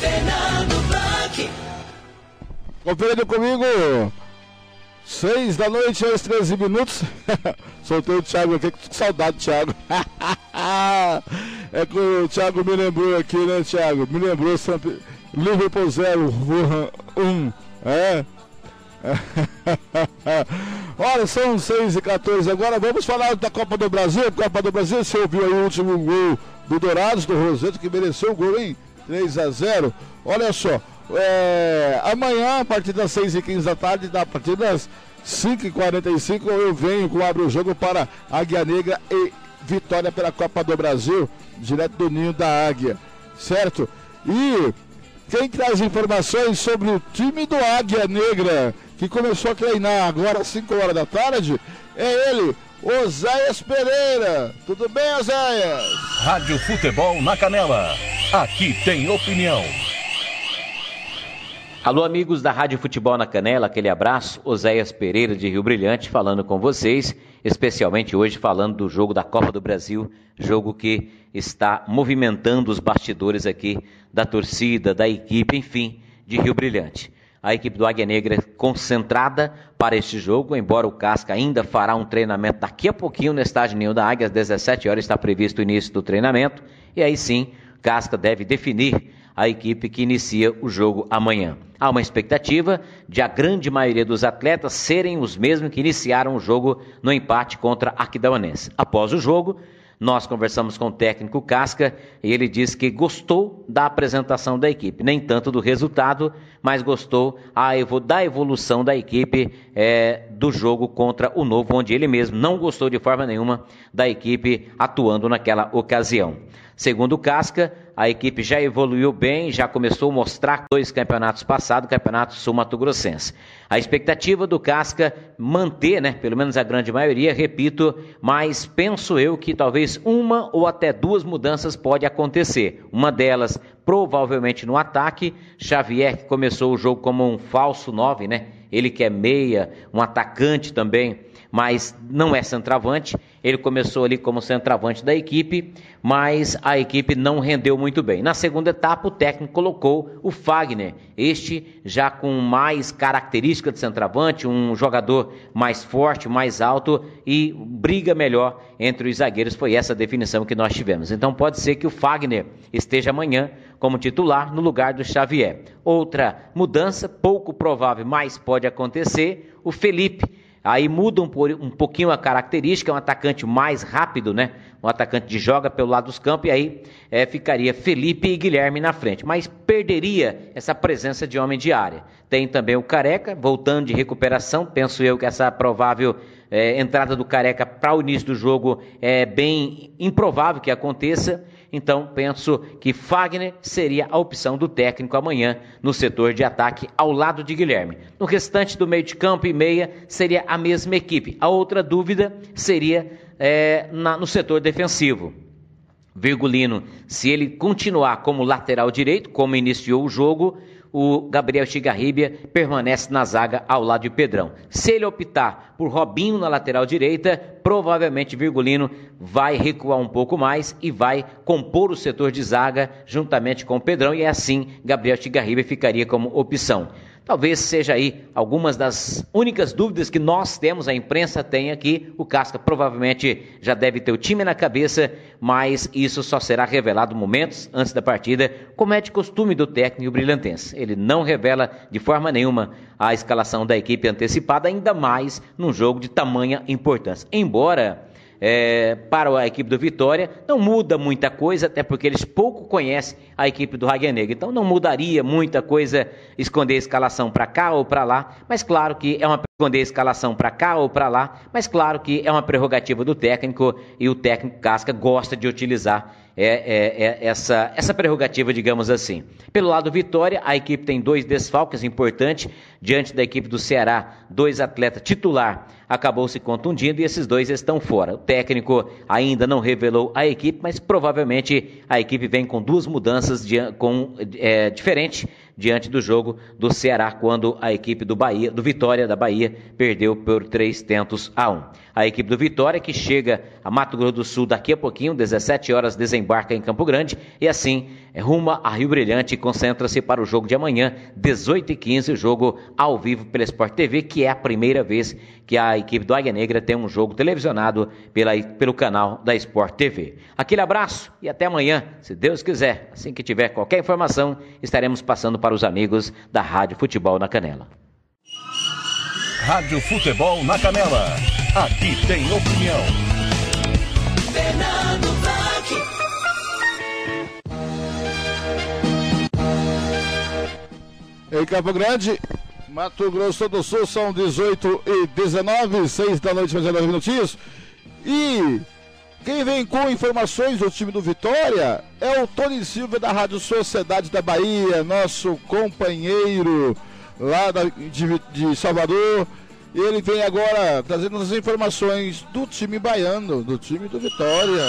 Fernando Blanc. Conferindo comigo. Seis da noite aos 13 minutos. Soltei o Thiago aqui, que saudade Thiago. é que o Thiago me lembrou aqui, né, Thiago? Me lembrou sempre. Liverpool 0, Wuhan 1. É? Olha, são 6 e 14 agora. Vamos falar da Copa do Brasil. Copa do Brasil, você ouviu aí o último gol do Dourados, do Roseto, que mereceu o gol, hein? 3 a 0 Olha só, é, amanhã, a partir das 6 e 15 da tarde, a partir das 5 e 45 eu venho com Abre o Jogo para Águia Negra e Vitória pela Copa do Brasil, direto do Ninho da Águia, certo? E quem traz informações sobre o time do Águia Negra, que começou a treinar agora às 5 horas da tarde, é ele, Oséias Pereira. Tudo bem, Oséias? Rádio Futebol na Canela. Aqui tem opinião. Alô, amigos da Rádio Futebol na Canela, aquele abraço. Oséias Pereira de Rio Brilhante falando com vocês, especialmente hoje falando do jogo da Copa do Brasil, jogo que está movimentando os bastidores aqui da torcida, da equipe, enfim, de Rio Brilhante a equipe do Águia Negra concentrada para este jogo, embora o Casca ainda fará um treinamento daqui a pouquinho no estádio Ninho da Águia, às 17 horas está previsto o início do treinamento, e aí sim, Casca deve definir a equipe que inicia o jogo amanhã. Há uma expectativa de a grande maioria dos atletas serem os mesmos que iniciaram o jogo no empate contra Aquidauanense. Após o jogo, nós conversamos com o técnico Casca e ele disse que gostou da apresentação da equipe, nem tanto do resultado, mas gostou da evolução da equipe é, do jogo contra o Novo, onde ele mesmo não gostou de forma nenhuma da equipe atuando naquela ocasião. Segundo Casca, a equipe já evoluiu bem, já começou a mostrar dois campeonatos passados, campeonato sul-mato grossense. A expectativa do Casca manter, né, pelo menos a grande maioria, repito, mas penso eu que talvez uma ou até duas mudanças pode acontecer. Uma delas, provavelmente no ataque, Xavier que começou o jogo como um falso nove, né? Ele que é meia, um atacante também, mas não é centroavante. Ele começou ali como centroavante da equipe, mas a equipe não rendeu muito bem. Na segunda etapa, o técnico colocou o Fagner, este já com mais característica de centroavante, um jogador mais forte, mais alto e briga melhor entre os zagueiros. Foi essa definição que nós tivemos. Então pode ser que o Fagner esteja amanhã como titular no lugar do Xavier. Outra mudança, pouco provável, mas pode acontecer, o Felipe Aí muda um, pouquinho a característica, é um atacante mais rápido, né? Um atacante de joga pelo lado dos campos, e aí é, ficaria Felipe e Guilherme na frente. Mas perderia essa presença de homem de área. Tem também o Careca, voltando de recuperação. Penso eu que essa provável é, entrada do Careca para o início do jogo é bem improvável que aconteça. Então, penso que Fagner seria a opção do técnico amanhã no setor de ataque ao lado de Guilherme. No restante do meio de campo e meia, seria a mesma equipe. A outra dúvida seria é, na, no setor defensivo. Virgulino, se ele continuar como lateral direito, como iniciou o jogo, o Gabriel Chigarribia permanece na zaga ao lado de Pedrão. Se ele optar por Robinho na lateral direita, provavelmente Virgulino vai recuar um pouco mais e vai compor o setor de zaga juntamente com o Pedrão e assim Gabriel Chigarribia ficaria como opção. Talvez seja aí algumas das únicas dúvidas que nós temos, a imprensa tem aqui. O Casca provavelmente já deve ter o time na cabeça, mas isso só será revelado momentos antes da partida, como é de costume do técnico brilhantense. Ele não revela de forma nenhuma a escalação da equipe antecipada, ainda mais num jogo de tamanha importância. Embora é, para a equipe do Vitória, não muda muita coisa, até porque eles pouco conhecem a equipe do Águia Negra. Então não mudaria muita coisa esconder a escalação para cá ou para lá, mas claro que é uma esconder a escalação para cá ou para lá, mas claro que é uma prerrogativa do técnico e o técnico Casca gosta de utilizar é, é, é essa, essa prerrogativa, digamos assim. Pelo lado Vitória, a equipe tem dois desfalques importantes diante da equipe do Ceará. Dois atletas titular acabou se contundindo e esses dois estão fora. O técnico ainda não revelou a equipe, mas provavelmente a equipe vem com duas mudanças de, com, é, diferentes diante do jogo do Ceará, quando a equipe do Bahia, do Vitória da Bahia, perdeu por três tentos a um. A equipe do Vitória, que chega a Mato Grosso do Sul daqui a pouquinho, 17 horas, desembarca em Campo Grande e assim é, ruma a Rio Brilhante e concentra-se para o jogo de amanhã, 18h15, jogo ao vivo pela Sport TV, que é a primeira vez que a equipe do Águia Negra tem um jogo televisionado pela, pelo canal da Sport TV. Aquele abraço e até amanhã, se Deus quiser. Assim que tiver qualquer informação, estaremos passando para os amigos da Rádio Futebol na Canela. Rádio Futebol na Canela. Aqui tem opinião. Fernando Blanc. Em Campo Grande, Mato Grosso do Sul, são 18 e 19, 6 da noite, mais 9 minutinhos. E quem vem com informações do time do Vitória é o Tony Silva da Rádio Sociedade da Bahia, nosso companheiro lá da- de, de Salvador. Ele vem agora trazendo as informações do time baiano, do time do Vitória.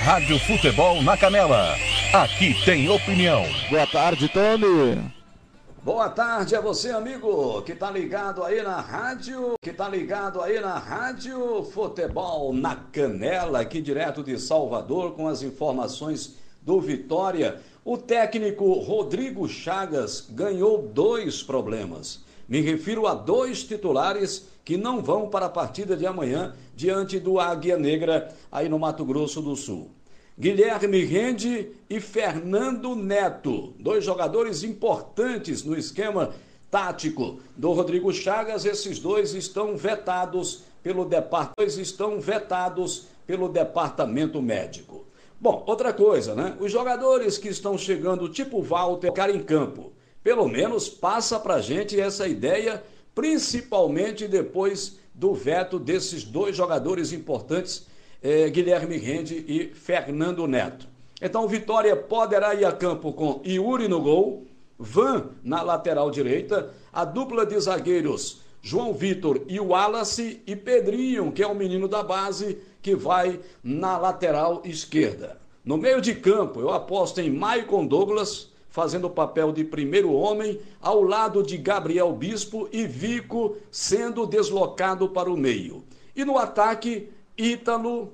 Rádio Futebol na Canela. Aqui tem opinião. Boa tarde, Tony. Boa tarde a você, amigo, que tá ligado aí na rádio, que tá ligado aí na rádio Futebol na Canela, aqui direto de Salvador, com as informações do Vitória. O técnico Rodrigo Chagas ganhou dois problemas. Me refiro a dois titulares que não vão para a partida de amanhã diante do Águia Negra, aí no Mato Grosso do Sul. Guilherme Rende e Fernando Neto, dois jogadores importantes no esquema tático do Rodrigo Chagas. Esses dois estão vetados pelo departamento, estão vetados pelo departamento médico. Bom, outra coisa, né? Os jogadores que estão chegando, tipo Walter, cara em campo, pelo menos passa pra gente essa ideia, principalmente depois do veto desses dois jogadores importantes eh, Guilherme Rende e Fernando Neto. Então, Vitória poderá ir a campo com Yuri no gol, Van na lateral direita, a dupla de zagueiros João Vitor e Wallace e Pedrinho, que é o menino da base, que vai na lateral esquerda. No meio de campo, eu aposto em Maicon Douglas, fazendo o papel de primeiro homem, ao lado de Gabriel Bispo e Vico sendo deslocado para o meio. E no ataque, Ítalo,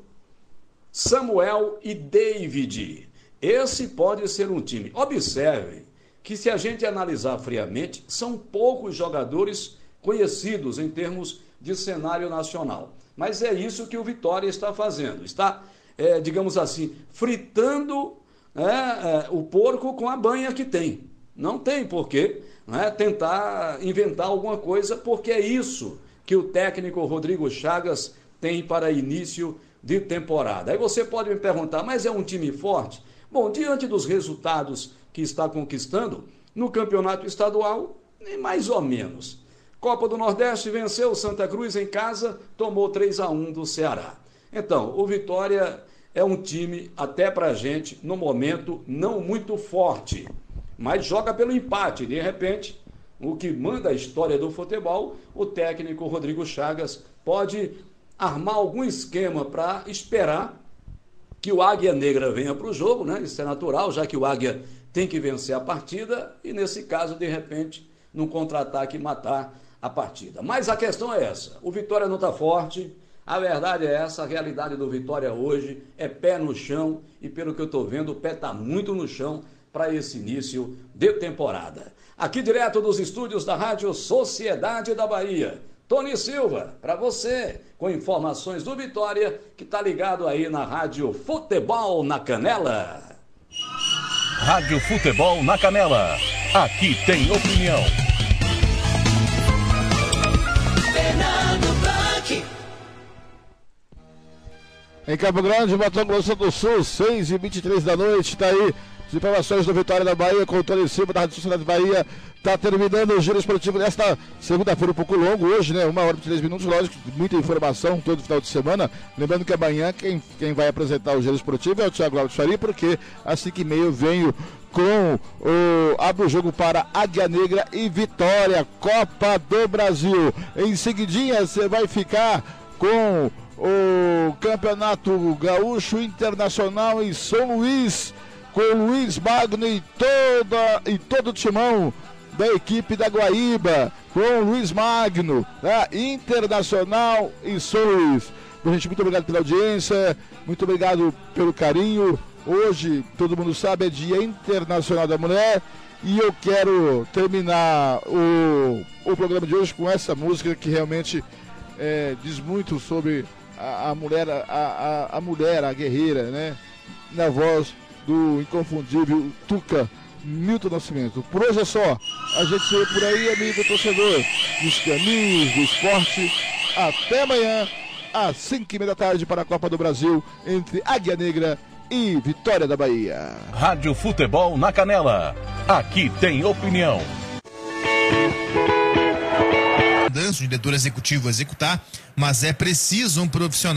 Samuel e David. Esse pode ser um time. Observem que, se a gente analisar friamente, são poucos jogadores conhecidos em termos de cenário nacional. Mas é isso que o Vitória está fazendo. Está, é, digamos assim, fritando é, é, o porco com a banha que tem. Não tem porquê né, tentar inventar alguma coisa, porque é isso que o técnico Rodrigo Chagas tem para início de temporada. Aí você pode me perguntar, mas é um time forte? Bom, diante dos resultados que está conquistando no campeonato estadual, mais ou menos. Copa do Nordeste venceu Santa Cruz em casa, tomou 3 a 1 do Ceará. Então, o Vitória é um time, até pra gente, no momento, não muito forte, mas joga pelo empate. De repente, o que manda a história do futebol, o técnico Rodrigo Chagas pode armar algum esquema para esperar que o Águia Negra venha para o jogo, né? Isso é natural, já que o Águia tem que vencer a partida e, nesse caso, de repente, num contra-ataque, matar a partida. Mas a questão é essa: o Vitória não está forte. A verdade é essa, a realidade do Vitória hoje é pé no chão e, pelo que eu estou vendo, o pé está muito no chão para esse início de temporada. Aqui direto dos estúdios da Rádio Sociedade da Bahia. Tony Silva, para você, com informações do Vitória, que está ligado aí na Rádio Futebol na Canela. Rádio Futebol na Canela. Aqui tem opinião. Em Campo Grande, Mato Grosso do Sul, 6 e 23 da noite, tá aí. As informações do Vitória da Bahia com o Tony Silva da Rádio Sociedade Bahia. Tá terminando o giro esportivo desta segunda-feira, um pouco longo hoje, né? Uma hora e três minutos, lógico, muita informação todo final de semana. Lembrando que amanhã quem, quem vai apresentar o giro esportivo é o Thiago Alves porque às 5 e meia eu venho com o abre o jogo para Águia Negra e Vitória, Copa do Brasil. Em seguidinha você vai ficar com o Campeonato Gaúcho Internacional em São Luís, com Luiz Magno e, toda, e todo o timão da equipe da Guaíba, com Luiz Magno, Internacional Luís. Bom, gente, muito obrigado pela audiência, muito obrigado pelo carinho. Hoje, todo mundo sabe, é Dia Internacional da Mulher. E eu quero terminar o, o programa de hoje com essa música que realmente é, diz muito sobre a, a mulher, a, a, a, mulher, a guerreira, né? Na voz do inconfundível Tuca Milton Nascimento. Por hoje é só. A gente se vê por aí, amigo torcedor dos caminhos do esporte. Até amanhã, às 5 e meia da tarde, para a Copa do Brasil, entre Águia Negra e Vitória da Bahia. Rádio Futebol na Canela. Aqui tem opinião. mudança, o diretor executivo executar, mas é preciso um profissional.